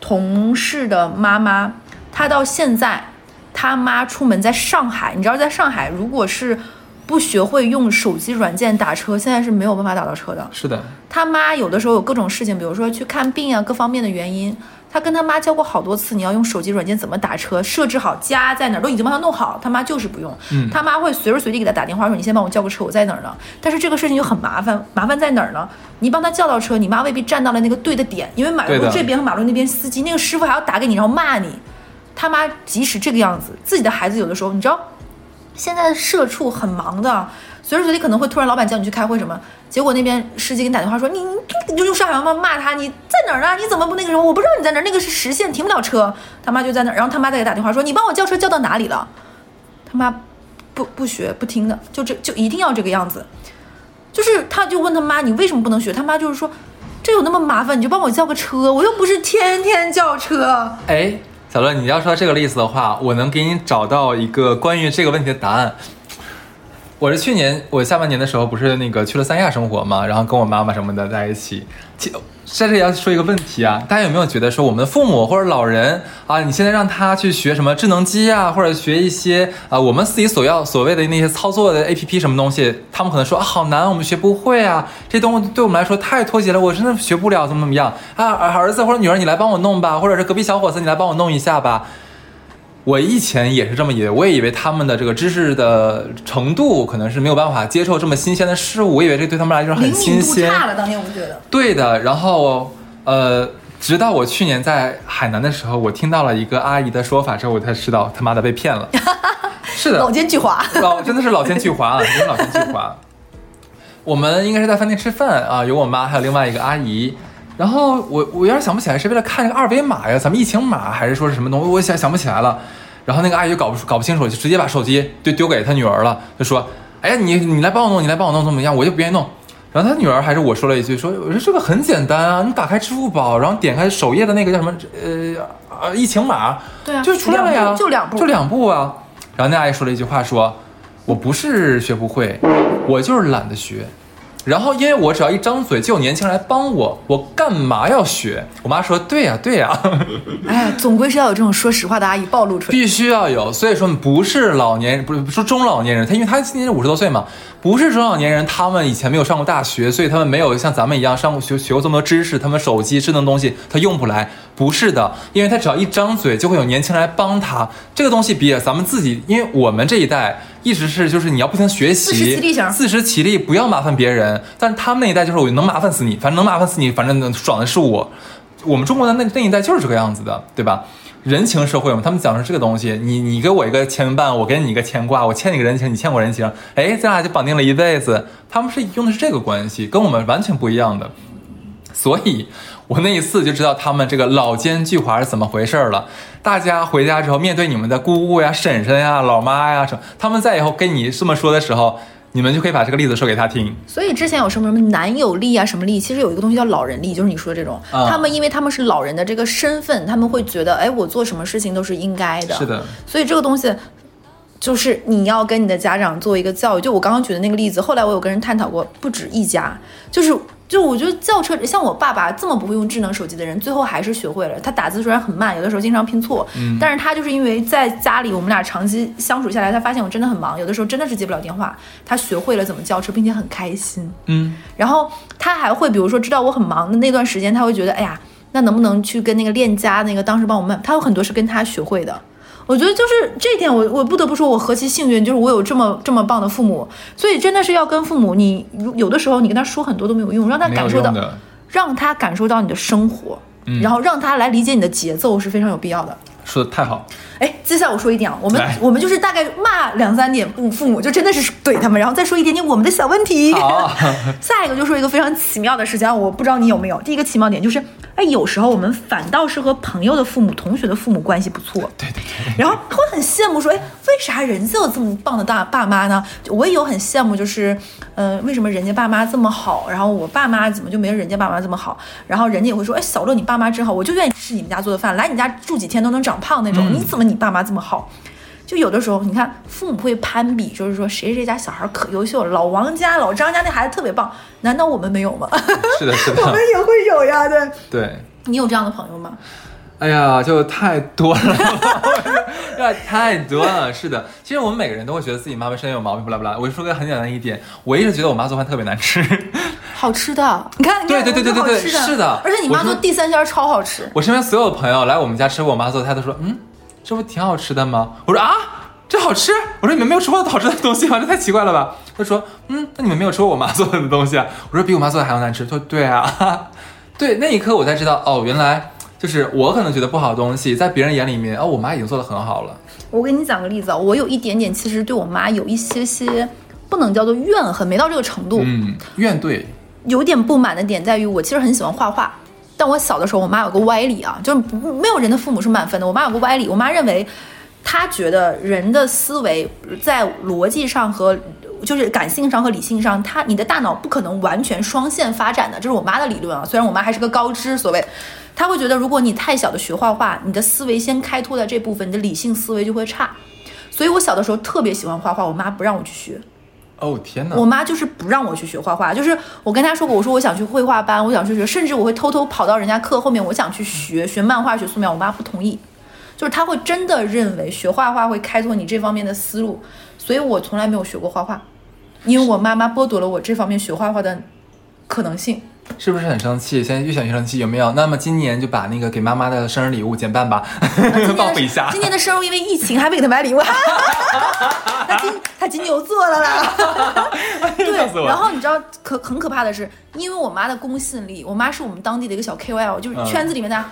同事的妈妈，她到现在，她妈出门在上海，你知道，在上海如果是不学会用手机软件打车，现在是没有办法打到车的。是的，他妈有的时候有各种事情，比如说去看病啊，各方面的原因，他跟他妈教过好多次，你要用手机软件怎么打车，设置好家在哪儿，都已经帮他弄好，他妈就是不用。嗯他妈会随时随地给他打电话说：“你先帮我叫个车，我在哪儿呢？”但是这个事情就很麻烦，麻烦在哪儿呢？你帮他叫到车，你妈未必站到了那个对的点，因为马路这边和马路那边司机那个师傅还要打给你，然后骂你。他妈即使这个样子，自己的孩子有的时候，你知道，现在的社畜很忙的，随时随地可能会突然老板叫你去开会什么，结果那边司机给你打电话说你你就用上海话骂他，你在哪儿呢？你怎么不那个什么？我不知道你在哪儿，那个是实线，停不了车。他妈就在那儿，然后他妈再给打电话说你帮我叫车叫到哪里了？他妈不不学不听的，就这就一定要这个样子。就是他就问他妈你为什么不能学？他妈就是说这有那么麻烦，你就帮我叫个车，我又不是天天叫车。哎，小乐，你要说这个例子的话，我能给你找到一个关于这个问题的答案。我是去年我下半年的时候，不是那个去了三亚生活嘛，然后跟我妈妈什么的在一起。其在这里要说一个问题啊，大家有没有觉得说我们的父母或者老人啊，你现在让他去学什么智能机啊，或者学一些啊我们自己所要所谓的那些操作的 A P P 什么东西，他们可能说啊好难，我们学不会啊，这东西对我们来说太脱节了，我真的学不了，怎么怎么样啊，儿子或者女儿你来帮我弄吧，或者是隔壁小伙子你来帮我弄一下吧。我以前也是这么以为，我也以为他们的这个知识的程度可能是没有办法接受这么新鲜的事物，我以为这对他们来说很新鲜。差了，当年我就觉得。对的，然后呃，直到我去年在海南的时候，我听到了一个阿姨的说法之后，我才知道他妈的被骗了。是的，老奸巨猾。老真的是老奸巨猾啊，真是老奸巨猾。我们应该是在饭店吃饭啊，有我妈，还有另外一个阿姨。然后我我有点想不起来是为了看那个二维码呀，咱们疫情码还是说是什么东西，我想想不起来了。然后那个阿姨搞不搞不清楚，就直接把手机就丢给她女儿了，就说：“哎呀，你你来帮我弄，你来帮我弄怎么样？我就不愿意弄。”然后她女儿还是我说了一句说：“我说这个很简单啊，你打开支付宝，然后点开首页的那个叫什么呃呃疫情码，对啊就出来了呀，就两步就两步啊。”然后那阿姨说了一句话说：“我不是学不会，我就是懒得学。然后因为我只要一张嘴就有年轻人来帮我，我干嘛要学？”我妈说：“对呀、对呀、哎呀，总归是要有这种说实话的阿姨暴露出来。必须要有。所以说不是老年人，不是说中老年人，他因为他今年五十多岁嘛，不是中老年人，他们以前没有上过大学，所以他们没有像咱们一样上过学学过这么多知识，他们手机智能东西他用不来，不是的，因为他只要一张嘴，就会有年轻人来帮他。这个东西比咱们自己，因为我们这一代一直是就是你要不停学习，自食其力型自食其力，不要麻烦别人。但是他们那一代就是我能麻烦死你，反正能麻烦死你，反正能爽的是我。我们中国的那那一代就是这个样子的，对吧？人情社会嘛，他们讲的是这个东西。你你给我一个牵绊，我给你一个牵挂，我欠你个人情，你欠我人情，哎，咱俩就绑定了一辈子。他们是用的是这个关系，跟我们完全不一样的。所以，我那一次就知道他们这个老奸巨猾是怎么回事了。大家回家之后，面对你们的姑姑呀、婶婶呀、老妈呀什么，他们在以后跟你这么说的时候，你们就可以把这个例子说给他听。所以之前有什么什么男友力啊，什么力，其实有一个东西叫老人力，就是你说的这种。啊他们因为他们是老人的这个身份，他们会觉得，哎，我做什么事情都是应该的。是的，所以这个东西。就是你要跟你的家长做一个教育，就我刚刚举的那个例子，后来我有跟人探讨过，不止一家，就是就我觉得轿车像我爸爸这么不会用智能手机的人，最后还是学会了。他打字虽然很慢，有的时候经常拼错，嗯但是他就是因为在家里我们俩长期相处下来，他发现我真的很忙，有的时候真的是接不了电话，他学会了怎么叫车，并且很开心。嗯，然后他还会，比如说知道我很忙的那段时间，他会觉得，哎呀，那能不能去跟那个链家那个当时帮我们，他有很多是跟他学会的。我觉得就是这一点我，我不得不说，我何其幸运，就是我有这么这么棒的父母，所以真的是要跟父母，你有的时候你跟他说很多都没有用，让他感受到。让他感受到你的生活，嗯然后让他来理解你的节奏是非常有必要的。说的太好，哎，接下来我说一点啊，我们我们就是大概骂两三点父父母，就真的是怼他们，然后再说一点点我们的小问题。好 下一个就说一个非常奇妙的事情，啊，我不知道你有没有。第一个奇妙点就是，哎，有时候我们反倒是和朋友的父母、同学的父母关系不错，对对对，然后会很羡慕说，哎，为啥人家有这么棒的大爸妈呢？我也有很羡慕，就是，呃，为什么人家爸妈这么好，然后我爸妈怎么就没有人家爸妈这么好？然后人家也会说，哎，小乐你爸妈真好，我就愿意吃你们家做的饭，来你家住几天都能长胖那种，嗯你怎么你爸妈这么好？就有的时候，你看父母会攀比，就是说谁谁家小孩可优秀了，老王家、老张家那孩子特别棒，难道我们没有吗？是的，是的，我们也会有呀，对。对。你有这样的朋友吗？哎呀，就太多了，呀，太多了。是的，其实我们每个人都会觉得自己妈妈身上有毛病，不啦不啦。我就说个很简单的一点，我一直觉得我妈做饭特别难吃。好吃的，你看，你看对对对对对对是的而且你妈做地三鲜超好吃。我身边所有朋友来我们家吃过我妈做的菜，都说，嗯，这不挺好吃的吗？我说啊，这好吃。我说你们没有吃过好吃的东西吗？这太奇怪了吧？他说，嗯，那你们没有吃过我妈 做的东西啊？我说比我妈做的还要难吃。他说对啊，对，那一刻我才知道，哦，原来。就是我可能觉得不好的东西，在别人眼里面，哦，我妈已经做的很好了。我给你讲个例子啊，我有一点点其实对我妈有一些些不能叫做怨恨，没到这个程度，嗯，怨对，有点不满的点在于我其实很喜欢画画，但我小的时候我妈有个歪理啊，就是没有人的父母是满分的，我妈有个歪理，我妈认为她觉得人的思维在逻辑上和就是感性上和理性上，她你的大脑不可能完全双线发展的，这是我妈的理论啊。虽然我妈还是个高知，所谓，她会觉得如果你太小的学画画，你的思维先开拓在这部分，你的理性思维就会差。所以我小的时候特别喜欢画画，我妈不让我去学。哦天哪！我妈就是不让我去学画画，就是我跟她说过，我说我想去绘画班，我想去学，甚至我会偷偷跑到人家课后面，我想去学学漫画、学素描，我妈不同意，就是她会真的认为学画画会开拓你这方面的思路，所以我从来没有学过画画，因为我妈妈剥夺了我这方面学画画的可能性。是不是很生气？现在越想越生气，有没有？那么今年就把那个给妈妈的生日礼物减半吧，报复一下。今年的生日因为疫情还没给她买礼物，她金她金牛座了啦。对，然后你知道可很可怕的是，因为我妈的公信力，我妈是我们当地的一个小 KOL，就是嗯圈子里面的，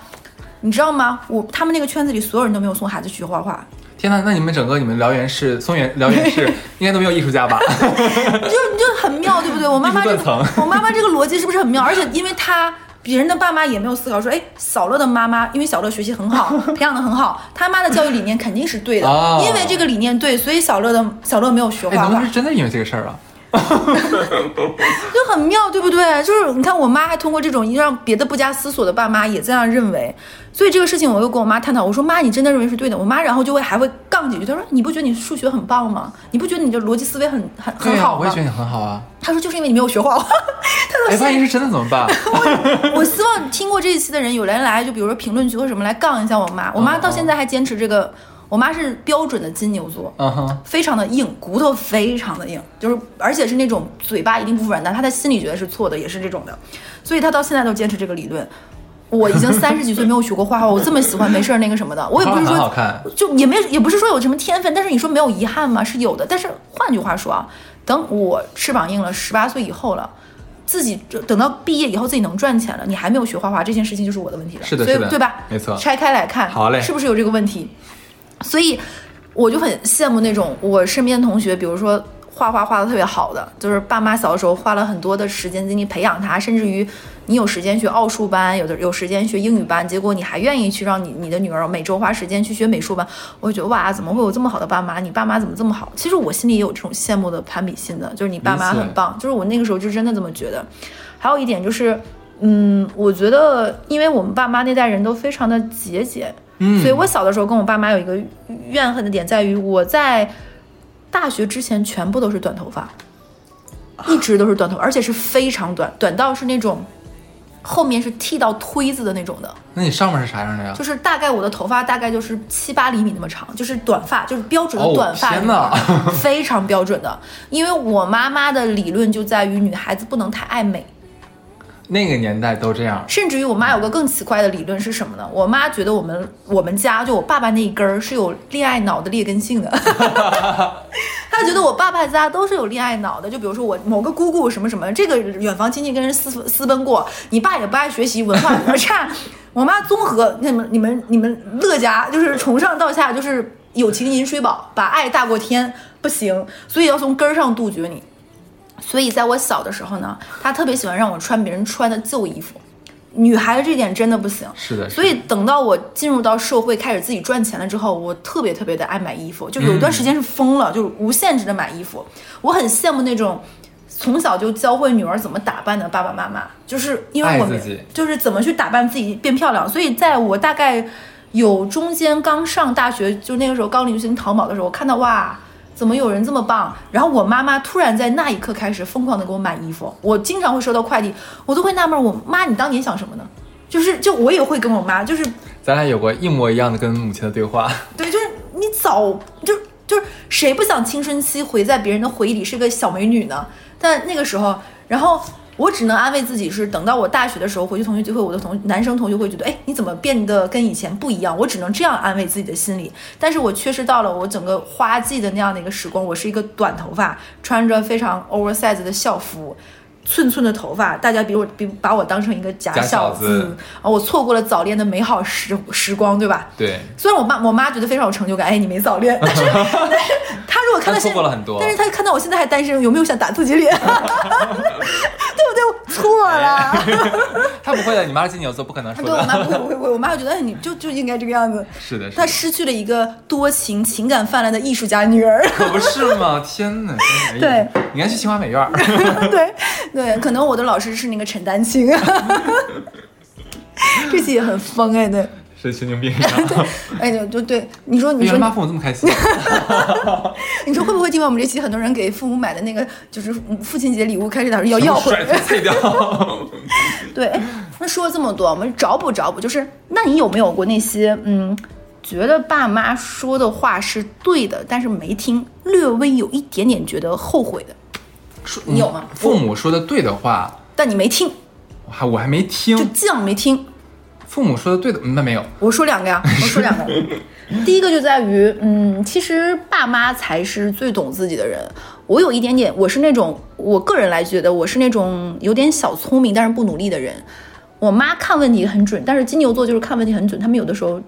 你知道吗？我他们那个圈子里所有人都没有送孩子去学画画，天呐，那你们整个你们辽源市松原辽源市应该都没有艺术家吧？你就你就很妙，对不对？我妈妈 这个，我妈妈这个逻辑是不是很妙？而且因为她。别人的爸妈也没有思考说，哎，小乐的妈妈，因为小乐学习很好，培养的很好，他妈的教育理念肯定是对的，哦因为这个理念对，所以小乐的小乐没有学哎，画画怎么，是真的因为这个事儿啊？就很妙，对不对？就是你看，我妈还通过这种让别的不加思索的爸妈也这样认为，所以这个事情我又跟我妈探讨，我说妈，你真的认为是对的？我妈然后就会还会杠几句，她说你不觉得你数学很棒吗？你不觉得你的逻辑思维很很很好吗我也觉？得你很好啊。她说就是因为你没有学画画。哎，万一是真的怎么办？我希望听过这一期的人有人来，就比如说评论区或什么来杠一下我妈。我妈到现在还坚持这个，我妈是标准的金牛座。嗯哼，非常的硬，骨头非常的硬，就是而且是那种嘴巴一定不软，但她的心里觉得是错的，也是这种的，所以她到现在都坚持这个理论。我已经三十几岁没有学过画画，我这么喜欢没事儿那个什么的，我也不是说看，就也没也不是说有什么天分，但是你说没有遗憾吗？是有的。但是换句话说啊，等我翅膀硬了，十八岁以后了。自己就等到毕业以后自己能赚钱了，你还没有学画画，这件事情就是我的问题了。是的是的所以对吧？没错拆开来看，好嘞是不是有这个问题？所以我就很羡慕那种我身边同学，比如说画画画的特别好的，就是爸妈小的时候花了很多的时间精力培养他，甚至于你有时间学奥数班，有的有时间学英语班，结果你还愿意去让你你的女儿每周花时间去学美术班，我就觉得哇，怎么会有这么好的爸妈？你爸妈怎么这么好？其实我心里也有这种羡慕的攀比心的，就是你爸妈很棒，就是我那个时候就真的这么觉得。还有一点就是，嗯，我觉得因为我们爸妈那代人都非常的节俭，嗯所以我小的时候跟我爸妈有一个怨恨的点在于，我在大学之前全部都是短头发，一直都是短头发，而且是非常短，短到是那种后面是剃到推子的那种的，那你上面是啥样的呀？就是大概我的头发大概就是七八厘米那么长，就是短发，就是标准的哦短发女天哪，非常标准的。因为我妈妈的理论就在于女孩子不能太爱美。那个年代都这样，甚至于我妈有个更奇怪的理论是什么呢？我妈觉得我们我们家就我爸爸那一根儿是有恋爱脑的劣根性的，她觉得我爸爸家都是有恋爱脑的。就比如说我某个姑姑什么什么，这个远房亲戚跟人私私奔过，你爸也不爱学习，文化比较差。我妈综合，你们你们你们乐家就是从上到下就是友情饮水饱，把爱大过天，不行，所以要从根儿上杜绝你。所以在我小的时候呢，他特别喜欢让我穿别人穿的旧衣服，女孩子这点真的不行。是的，是所以等到我进入到社会，开始自己赚钱了之后，我特别特别的爱买衣服，就有一段时间是疯了，就是无限制的买衣服。我很羡慕那种从小就教会女儿怎么打扮的爸爸妈妈，就是因为我们就是怎么去打扮自己变漂亮。所以在我大概有中间刚上大学，就那个时候刚流行淘宝的时候，我看到哇。怎么有人这么棒？然后我妈妈突然在那一刻开始疯狂的给我买衣服。我经常会收到快递，我都会纳闷，我妈你当年想什么呢？就是就我也会跟我妈，就是咱俩有过一模一样的跟母亲的对话。对，就是你早就就是谁不想青春期回在别人的回忆里是个小美女呢？但那个时候，然后我只能安慰自己是，等到我大学的时候回去同学聚会，我的同男生同学会觉得，哎，你怎么变得跟以前不一样？我只能这样安慰自己的心理。但是我确实到了我整个花季的那样的一个时光，我是一个短头发，穿着非常 oversize 的校服。寸寸的头发，大家比我比把我当成一个假假小小子啊！我错过了早恋的美好时时光，对吧？对，虽然我妈我妈觉得非常有成就感，哎，你没早恋，但是 但是她如果看到她错现过了很多但是她看到我现在还单身，有没有想打自己脸？对不对？我错了。他不会的，你妈是金牛座，不可能说对我妈。不会不会不会，我妈会觉得哎，你就就应该这个样子。是的，是她，失去了一个多情、情感泛滥的艺术家女儿。可不是吗？天哪！哎对，你应该去清华美院儿。对对，可能我的老师是那个陈丹青。这期也很疯哎，对，是神经病啊！哎就就对，你说你说妈父母这么开心，你说会不会听完我们这期，很多人给父母买的那个就是父亲节礼物，开始打算要要回来？对，哎那说了这么多，我们找补找补，就是那你有没有过那些嗯，觉得爸妈说的话是对的，但是没听，略微有一点点觉得后悔的？说你有吗父母说的对的话，但你没听，我还我还没听就。犟没听。父母说的对的，嗯那没有。我说两个呀，我说两个。第一个就在于，嗯，其实爸妈才是最懂自己的人。我有一点点，我是那种，我个人来觉得我是那种有点小聪明，但是不努力的人。我妈看问题很准，但是金牛座就是看问题很准。他们有的时候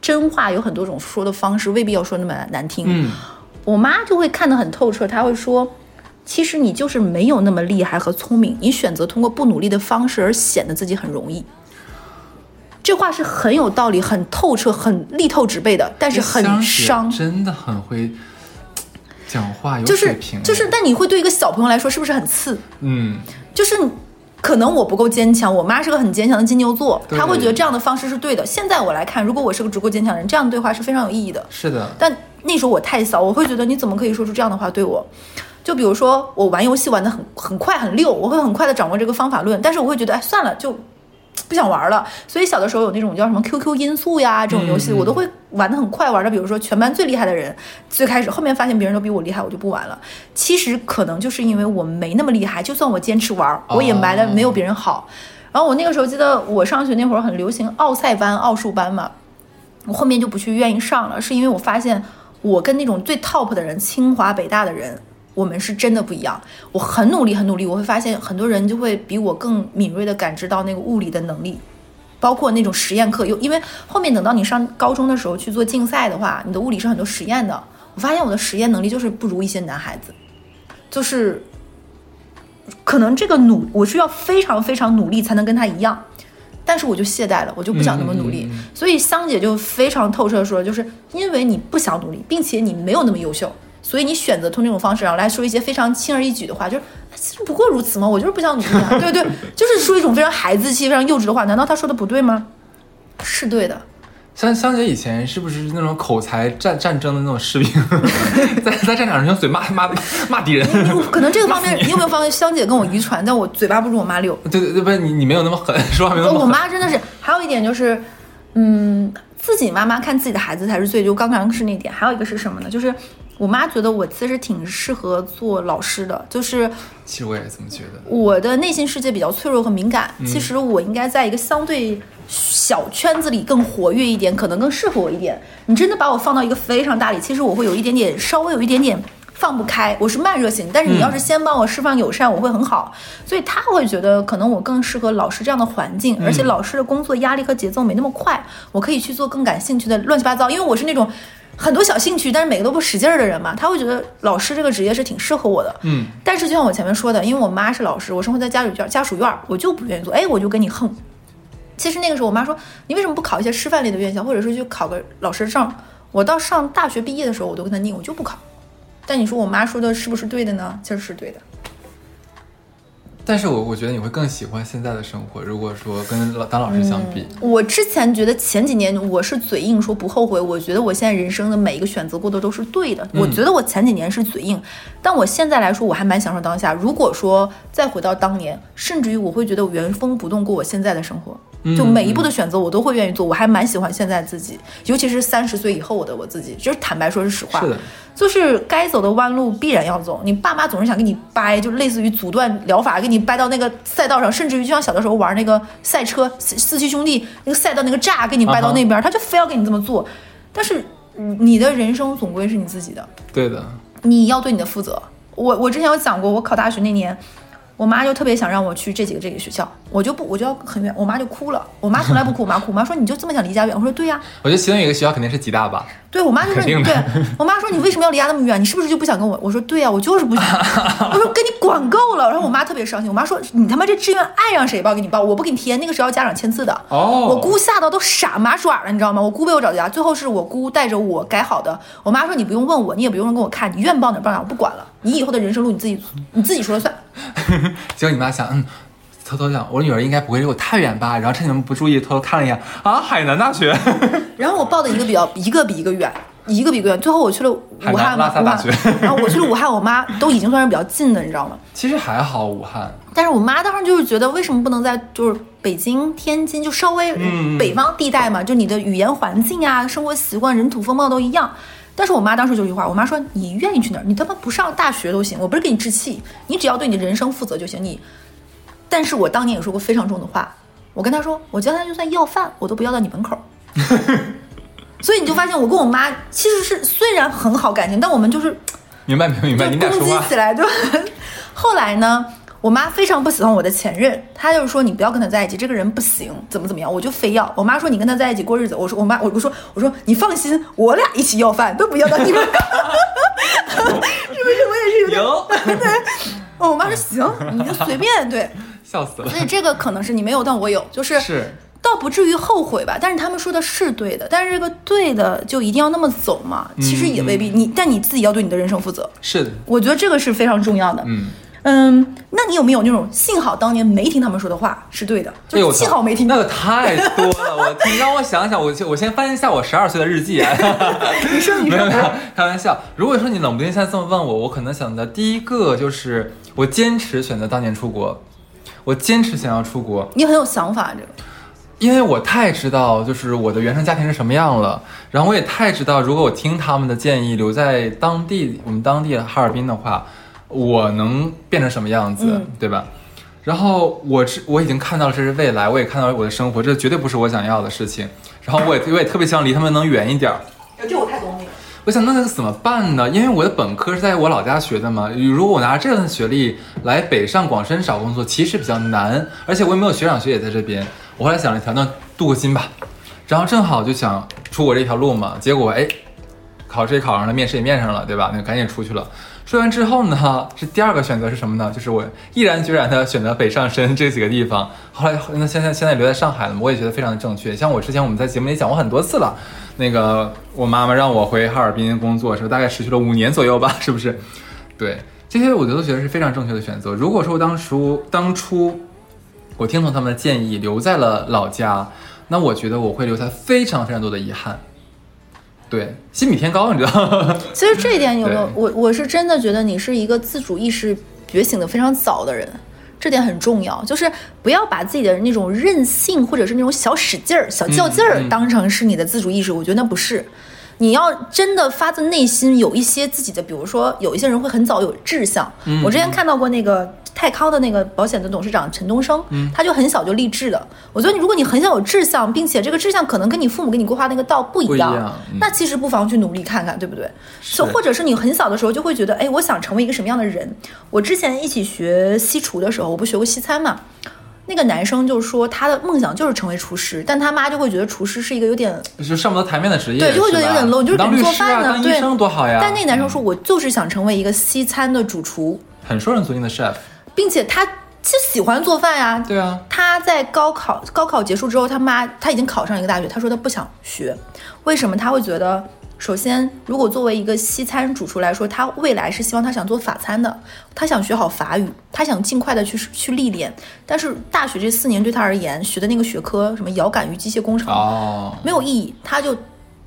真话有很多种说的方式，未必要说那么难听。嗯，我妈就会看得很透彻，她会说，其实你就是没有那么厉害和聪明，你选择通过不努力的方式而显得自己很容易。这话是很有道理、很透彻、很力透纸背的，但是很伤。真的很会讲话，有就是水平。就是，但你会对一个小朋友来说是不是很刺？嗯，就是可能我不够坚强，我妈是个很坚强的金牛座，对她会觉得这样的方式是对的。现在我来看，如果我是个足够坚强的人，这样的对话是非常有意义的。是的，但那时候我太小，我会觉得你怎么可以说出这样的话对我？就比如说我玩游戏玩的很很快很溜，我会很快的掌握这个方法论，但是我会觉得哎算了就。不想玩了，所以小的时候有那种叫什么 QQ 音速呀这种游戏，我都会玩的很快，玩的比如说全班最厉害的人，最开始后面发现别人都比我厉害，我就不玩了。其实可能就是因为我没那么厉害，就算我坚持玩，我也埋的没有别人好。然后我那个时候记得我上学那会儿很流行奥赛班、奥数班嘛，我后面就不去愿意上了，是因为我发现我跟那种最 top 的人，清华、北大的人，我们是真的不一样。我很努力，很努力，我会发现很多人就会比我更敏锐地感知到那个物理的能力。包括那种实验课，又因为后面等到你上高中的时候去做竞赛的话，你的物理是很多实验的。我发现我的实验能力就是不如一些男孩子，就是可能这个努我需要非常非常努力才能跟他一样，但是我就懈怠了，我就不想那么努力。嗯嗯嗯所以香姐就非常透彻地说，就是因为你不想努力，并且你没有那么优秀，所以你选择通这种方式，然后来说一些非常轻而易举的话，就是其实不过如此嘛，我就是不想努力啊，对对，就是说一种非常孩子气、非常幼稚的话，难道他说的不对吗？是对的。香香姐以前是不是那种口才战战争的那种士兵，在在战场上用嘴骂骂骂敌人？可能这个方面，你有没有发现香姐跟我遗传，但我嘴巴不如我妈溜。对对对，不是你你没有那么狠，说话没有那么我。妈真的是，还有一点就是，嗯，自己妈妈看自己的孩子才是最，就刚刚是那点。还有一个是什么呢？就是我妈觉得我其实挺适合做老师的，就是其实我也这么觉得。我的内心世界比较脆弱和敏感，其实我应该在一个相对小圈子里更活跃一点，可能更适合我一点。你真的把我放到一个非常大里，其实我会有一点点，稍微有一点点放不开。我是慢热型，但是你要是先帮我释放友善，我会很好。所以他会觉得可能我更适合老师这样的环境，而且老师的工作压力和节奏没那么快，我可以去做更感兴趣的乱七八糟。因为我是那种。很多小兴趣，但是每个都不使劲儿的人嘛，他会觉得老师这个职业是挺适合我的。嗯，但是就像我前面说的，因为我妈是老师，我生活在家属院，家属院儿，我就不愿意做，哎，我就跟你横。其实那个时候，我妈说你为什么不考一些师范类的院校，或者是去考个老师证？我到上大学毕业的时候，我都跟她拧，我就不考。但你说我妈说的是不是对的呢？其实是对的。但是我我觉得你会更喜欢现在的生活，如果说跟老当老师相比，我之前觉得前几年我是嘴硬说不后悔，我觉得我现在人生的每一个选择过的都是对的。我觉得我前几年是嘴硬，但我现在来说我还蛮享受当下。如果说再回到当年，甚至于我会觉得我原封不动过我现在的生活，就每一步的选择我都会愿意做，我还蛮喜欢现在自己，尤其是三十岁以后的我自己，就是坦白说是实话。是的，就是该走的弯路必然要走。你爸妈总是想给你掰，就类似于阻断疗法，给你掰到那个赛道上，甚至于就像小的时候玩那个赛车，四四驱兄弟那个赛道那个栅给你掰到那边，他就非要给你这么做。但是嗯你的人生总归是你自己的，对的，你要对你的负责。我我之前有讲过，我考大学那年。我妈就特别想让我去这几个这个学校，我就不我就要很远，我妈就哭了。我妈从来不哭，我妈哭。我妈说你就这么想离家远？我说对呀、我觉得其中有一个学校肯定是吉大吧。对我妈就说对我妈说你为什么要离家那么远？你是不是就不想跟我？我说对呀、我就是不想。我说跟你管够了。然后我妈特别伤心，我妈说你他妈这志愿爱让谁报给你报，我不给你填，那个是要家长签字的。哦我姑吓到都傻麻爪了，你知道吗？我姑被我找家，最后是我姑带着我改好的。我妈说你不用问我，你也不用跟我看，你愿报哪报哪，我不管了。你以后的人生路你自己你自己说了算。结果你妈想，嗯，偷偷想，我女儿应该不会离我太远吧？然后趁你们不注意，偷偷看了一眼，啊，海南大学，然后我报的一个比较一个比一个远，一个比一个远。最后我去了武汉嘛，武拉萨大学汉，然后我去了武汉，我妈都已经算是比较近的，你知道吗？其实还好，武汉。但是我妈当时就是觉得，为什么不能在就是北京、天津，就稍微嗯北方地带嘛，就你的语言环境啊、生活习惯、人土风貌都一样。但是我妈当时就一句话，我妈说：“你愿意去哪儿，你他妈不上大学都行，我不是给你置气，你只要对你的人生负责就行。你，但是我当年也说过非常重的话，我跟他说，我将来就算要饭，我都不要到你门口。所以你就发现，我跟我妈其实是虽然很好感情，但我们就是明白明白明白，就你俩攻击起来，就 后来呢，我妈非常不喜欢我的前任，她就是说你不要跟他在一起，这个人不行，怎么怎么样，我就非要。我妈说你跟他在一起过日子，我说我妈我我说我说你放心，我俩一起要饭，都不要到你们，是不是？我也是有点。对，哦我妈说行，你就随便对。笑死了所。以这个可能是你没有，但我有，就是是，倒不至于后悔吧，但是他们说的是对的，但是这个对的就一定要那么走嘛？其实也未必，你但你自己要对你的人生负责。是的，我觉得这个是非常重要的。嗯。嗯，那你有没有那种幸好当年没听他们说的话是对的，就是幸好没听？那个太多了。我你，让我想想，我先我先翻一下我十二岁的日记啊。你说你说 没有没有，开玩笑。如果说你冷不丁现在这么问我，我可能想的第一个就是我坚持选择当年出国，我坚持想要出国，你很有想法，这个因为我太知道就是我的原生家庭是什么样了，然后我也太知道，如果我听他们的建议，留在当地我们当地哈尔滨的话，我能变成什么样子，嗯对吧？然后我知我已经看到了这是未来，我也看到了我的生活，这绝对不是我想要的事情。然后我也我也特别希望离他们能远一点儿。这我太懂你了。我想那那怎么办呢？因为我的本科是在我老家学的嘛，如果我拿这样的学历来北上广深找工作，其实比较难，而且我也没有学长学姐在这边。我后来想了一条，那镀个金吧。然后正好就想出国这条路嘛，结果哎，考试也考上了，面试也面上了，对吧？那赶紧出去了。说完之后呢，是第二个选择是什么呢？就是我毅然决然的选择北上深这几个地方。后来那现在现在留在上海了嘛，我也觉得非常的正确。像我之前我们在节目里讲过很多次了，那个我妈妈让我回哈尔滨工作，是大概持续了五年左右吧，是不是？对，这些我都觉得是非常正确的选择。如果说当初当初我听从他们的建议留在了老家，那我觉得我会留下非常非常多的遗憾。对，心比天高，你知道吗？其实这一点有没有我我是真的觉得你是一个自主意识觉醒的非常早的人，这点很重要，就是不要把自己的那种任性或者是那种小使劲儿、小较劲儿当成是你的自主意识，我觉得那不是。你要真的发自内心有一些自己的，比如说有一些人会很早有志向。嗯我之前看到过那个泰康的那个保险的董事长陈东升，嗯他就很小就立志的。我觉得你如果你很想有志向，并且这个志向可能跟你父母给你规划那个道不一样，不一样嗯那其实不妨去努力看看，对不对？就或者是你很小的时候就会觉得，哎，我想成为一个什么样的人？我之前一起学西厨的时候，我不学过西餐嘛。那个男生就说他的梦想就是成为厨师，但他妈就会觉得厨师是一个有点就上不得台面的职业，对，就会觉得有点 low，你就是做饭呢，对，当医生多好呀。但那个男生说，嗯我就是想成为一个西餐的主厨，很受人尊敬的 chef，并且他其实喜欢做饭呀。对啊，他在高考高考结束之后，他妈他已经考上一个大学，他说他不想学，为什么？他会觉得，首先，如果作为一个西餐主厨来说，他未来是希望他想做法餐的，他想学好法语，他想尽快的去去历练。但是大学这四年对他而言，学的那个学科什么遥感与机械工程，哦，没有意义，他就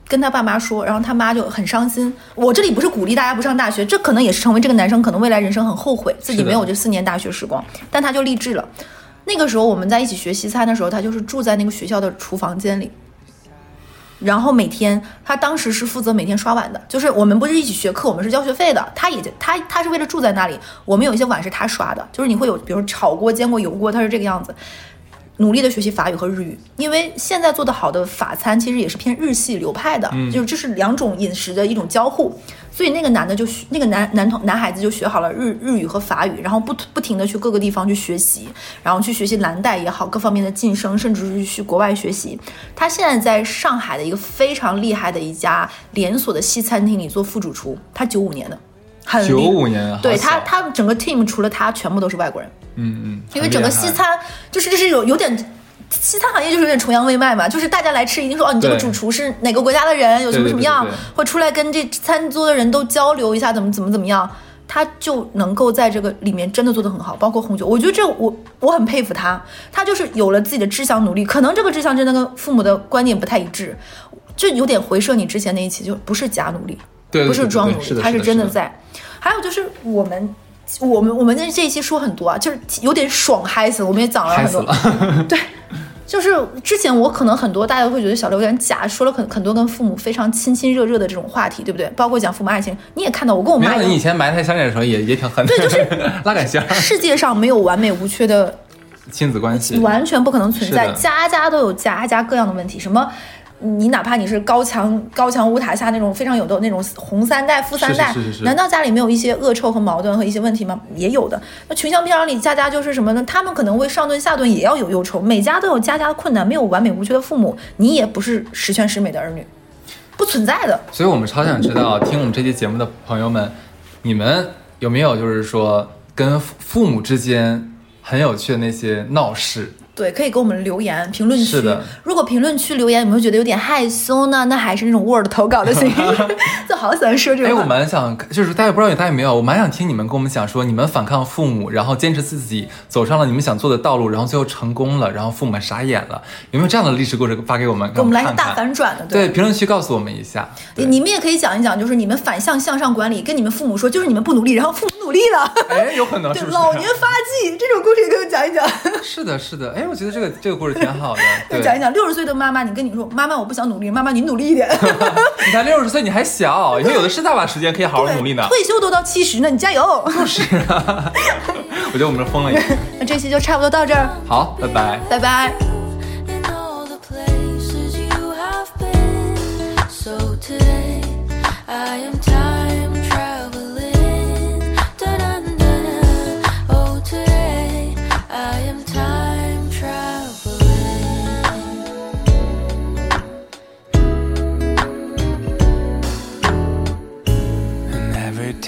跟他爸妈说，然后他妈就很伤心。我这里不是鼓励大家不上大学，这可能也是成为这个男生可能未来人生很后悔自己没有这四年大学时光，但他就励志了。那个时候我们在一起学西餐的时候，他就是住在那个学校的厨房间里。然后每天，他当时是负责每天刷碗的，就是我们不是一起学课，我们是交学费的。他也他他是为了住在那里，我们有一些碗是他刷的，就是你会有比如炒锅、煎锅、油锅，他是这个样子。努力的学习法语和日语，因为现在做的好的法餐其实也是偏日系流派的，就是这是两种饮食的一种交互。所以那个男的就学那个男男同男孩子就学好了日日语和法语，然后不不停的去各个地方去学习，然后去学习蓝带也好，各方面的晋升，甚至是去国外学习。他现在在上海的一个非常厉害的一家连锁的西餐厅里做副主厨，他九五年的，很厉九五年，对他他整个 team 除了他全部都是外国人。嗯嗯，因为整个西餐就是就是有有点。西餐行业就是有点崇洋媚外嘛，就是大家来吃一定说哦，你这个主厨是哪个国家的人，有什么什么样对对对，或出来跟这餐桌的人都交流一下，怎么怎么怎么样，他就能够在这个里面真的做得很好，包括红酒，我觉得这我我很佩服他，他就是有了自己的志向，努力，可能这个志向真的跟父母的观念不太一致，就有点回射你之前那一期，就不是假努力，对对不是装努力，他是真的在。还有就是我们。我们我们这这一期说很多啊，就是有点爽嗨死了，我们也讲了很多。了，对，就是之前我可能很多大家会觉得小刘有点假，说了很很多跟父母非常亲亲热热的这种话题，对不对？包括讲父母爱情，你也看到我跟我妈也你以前埋汰香姐的时候也也挺狠的，对就是 拉杆箱，世界上没有完美无缺的，亲子关系，完全不可能存在家家都有家家各样的问题，什么。你哪怕你是高墙高墙屋塔下那种非常有的那种红三代、富三代，是是是是是难道家里没有一些恶臭和矛盾和一些问题吗？也有的。那群像片儿里家家就是什么呢？他们可能为上顿下顿也要有忧愁，每家都有家家的困难，没有完美无缺的父母，你也不是十全十美的儿女，不存在的。所以我们超想知道，听我们这期节目的朋友们，你们有没有就是说跟父父母之间很有趣的那些闹事？对，可以给我们留言评论区是的。如果评论区留言，有没有觉得有点害羞呢？那还是那种 Word 投稿的 形式，就好喜欢说这哎，种哎。我蛮想，就是大家不知道大家有没有，我蛮想听你们跟我们讲说，你们反抗父母，然后坚持自己走上了你们想做的道路，然后最后成功了，然后父母们傻眼了，有没有这样的历史故事发给我们？给我们来个大。反转的，对，评论区告诉我们一下。对你们也可以讲一讲，就是你们反向向上管理，跟你们父母说，就是你们不努力，然后父母努力了，哎，有可能对？老年发迹这种故事也给我讲一讲。是的，是的，哎，我觉得这个这个故事挺好的。对，讲一讲六十岁的妈妈，你跟你说，妈妈我不想努力，妈妈你努力一点。你才六十岁，你还小，以后有的是大把时间可以好好努力呢。退休都到七十呢，你加油。就是啊，我觉得我们这疯了一样。那这期就差不多到这儿，好，拜拜。拜拜。in all the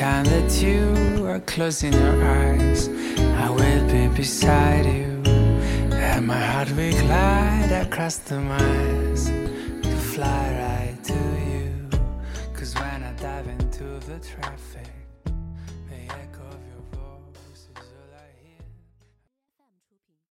time that you are closing your eyes, I will be beside you. And my heart will glide across the miles to fly right to you. Cause when I dive into the traffic,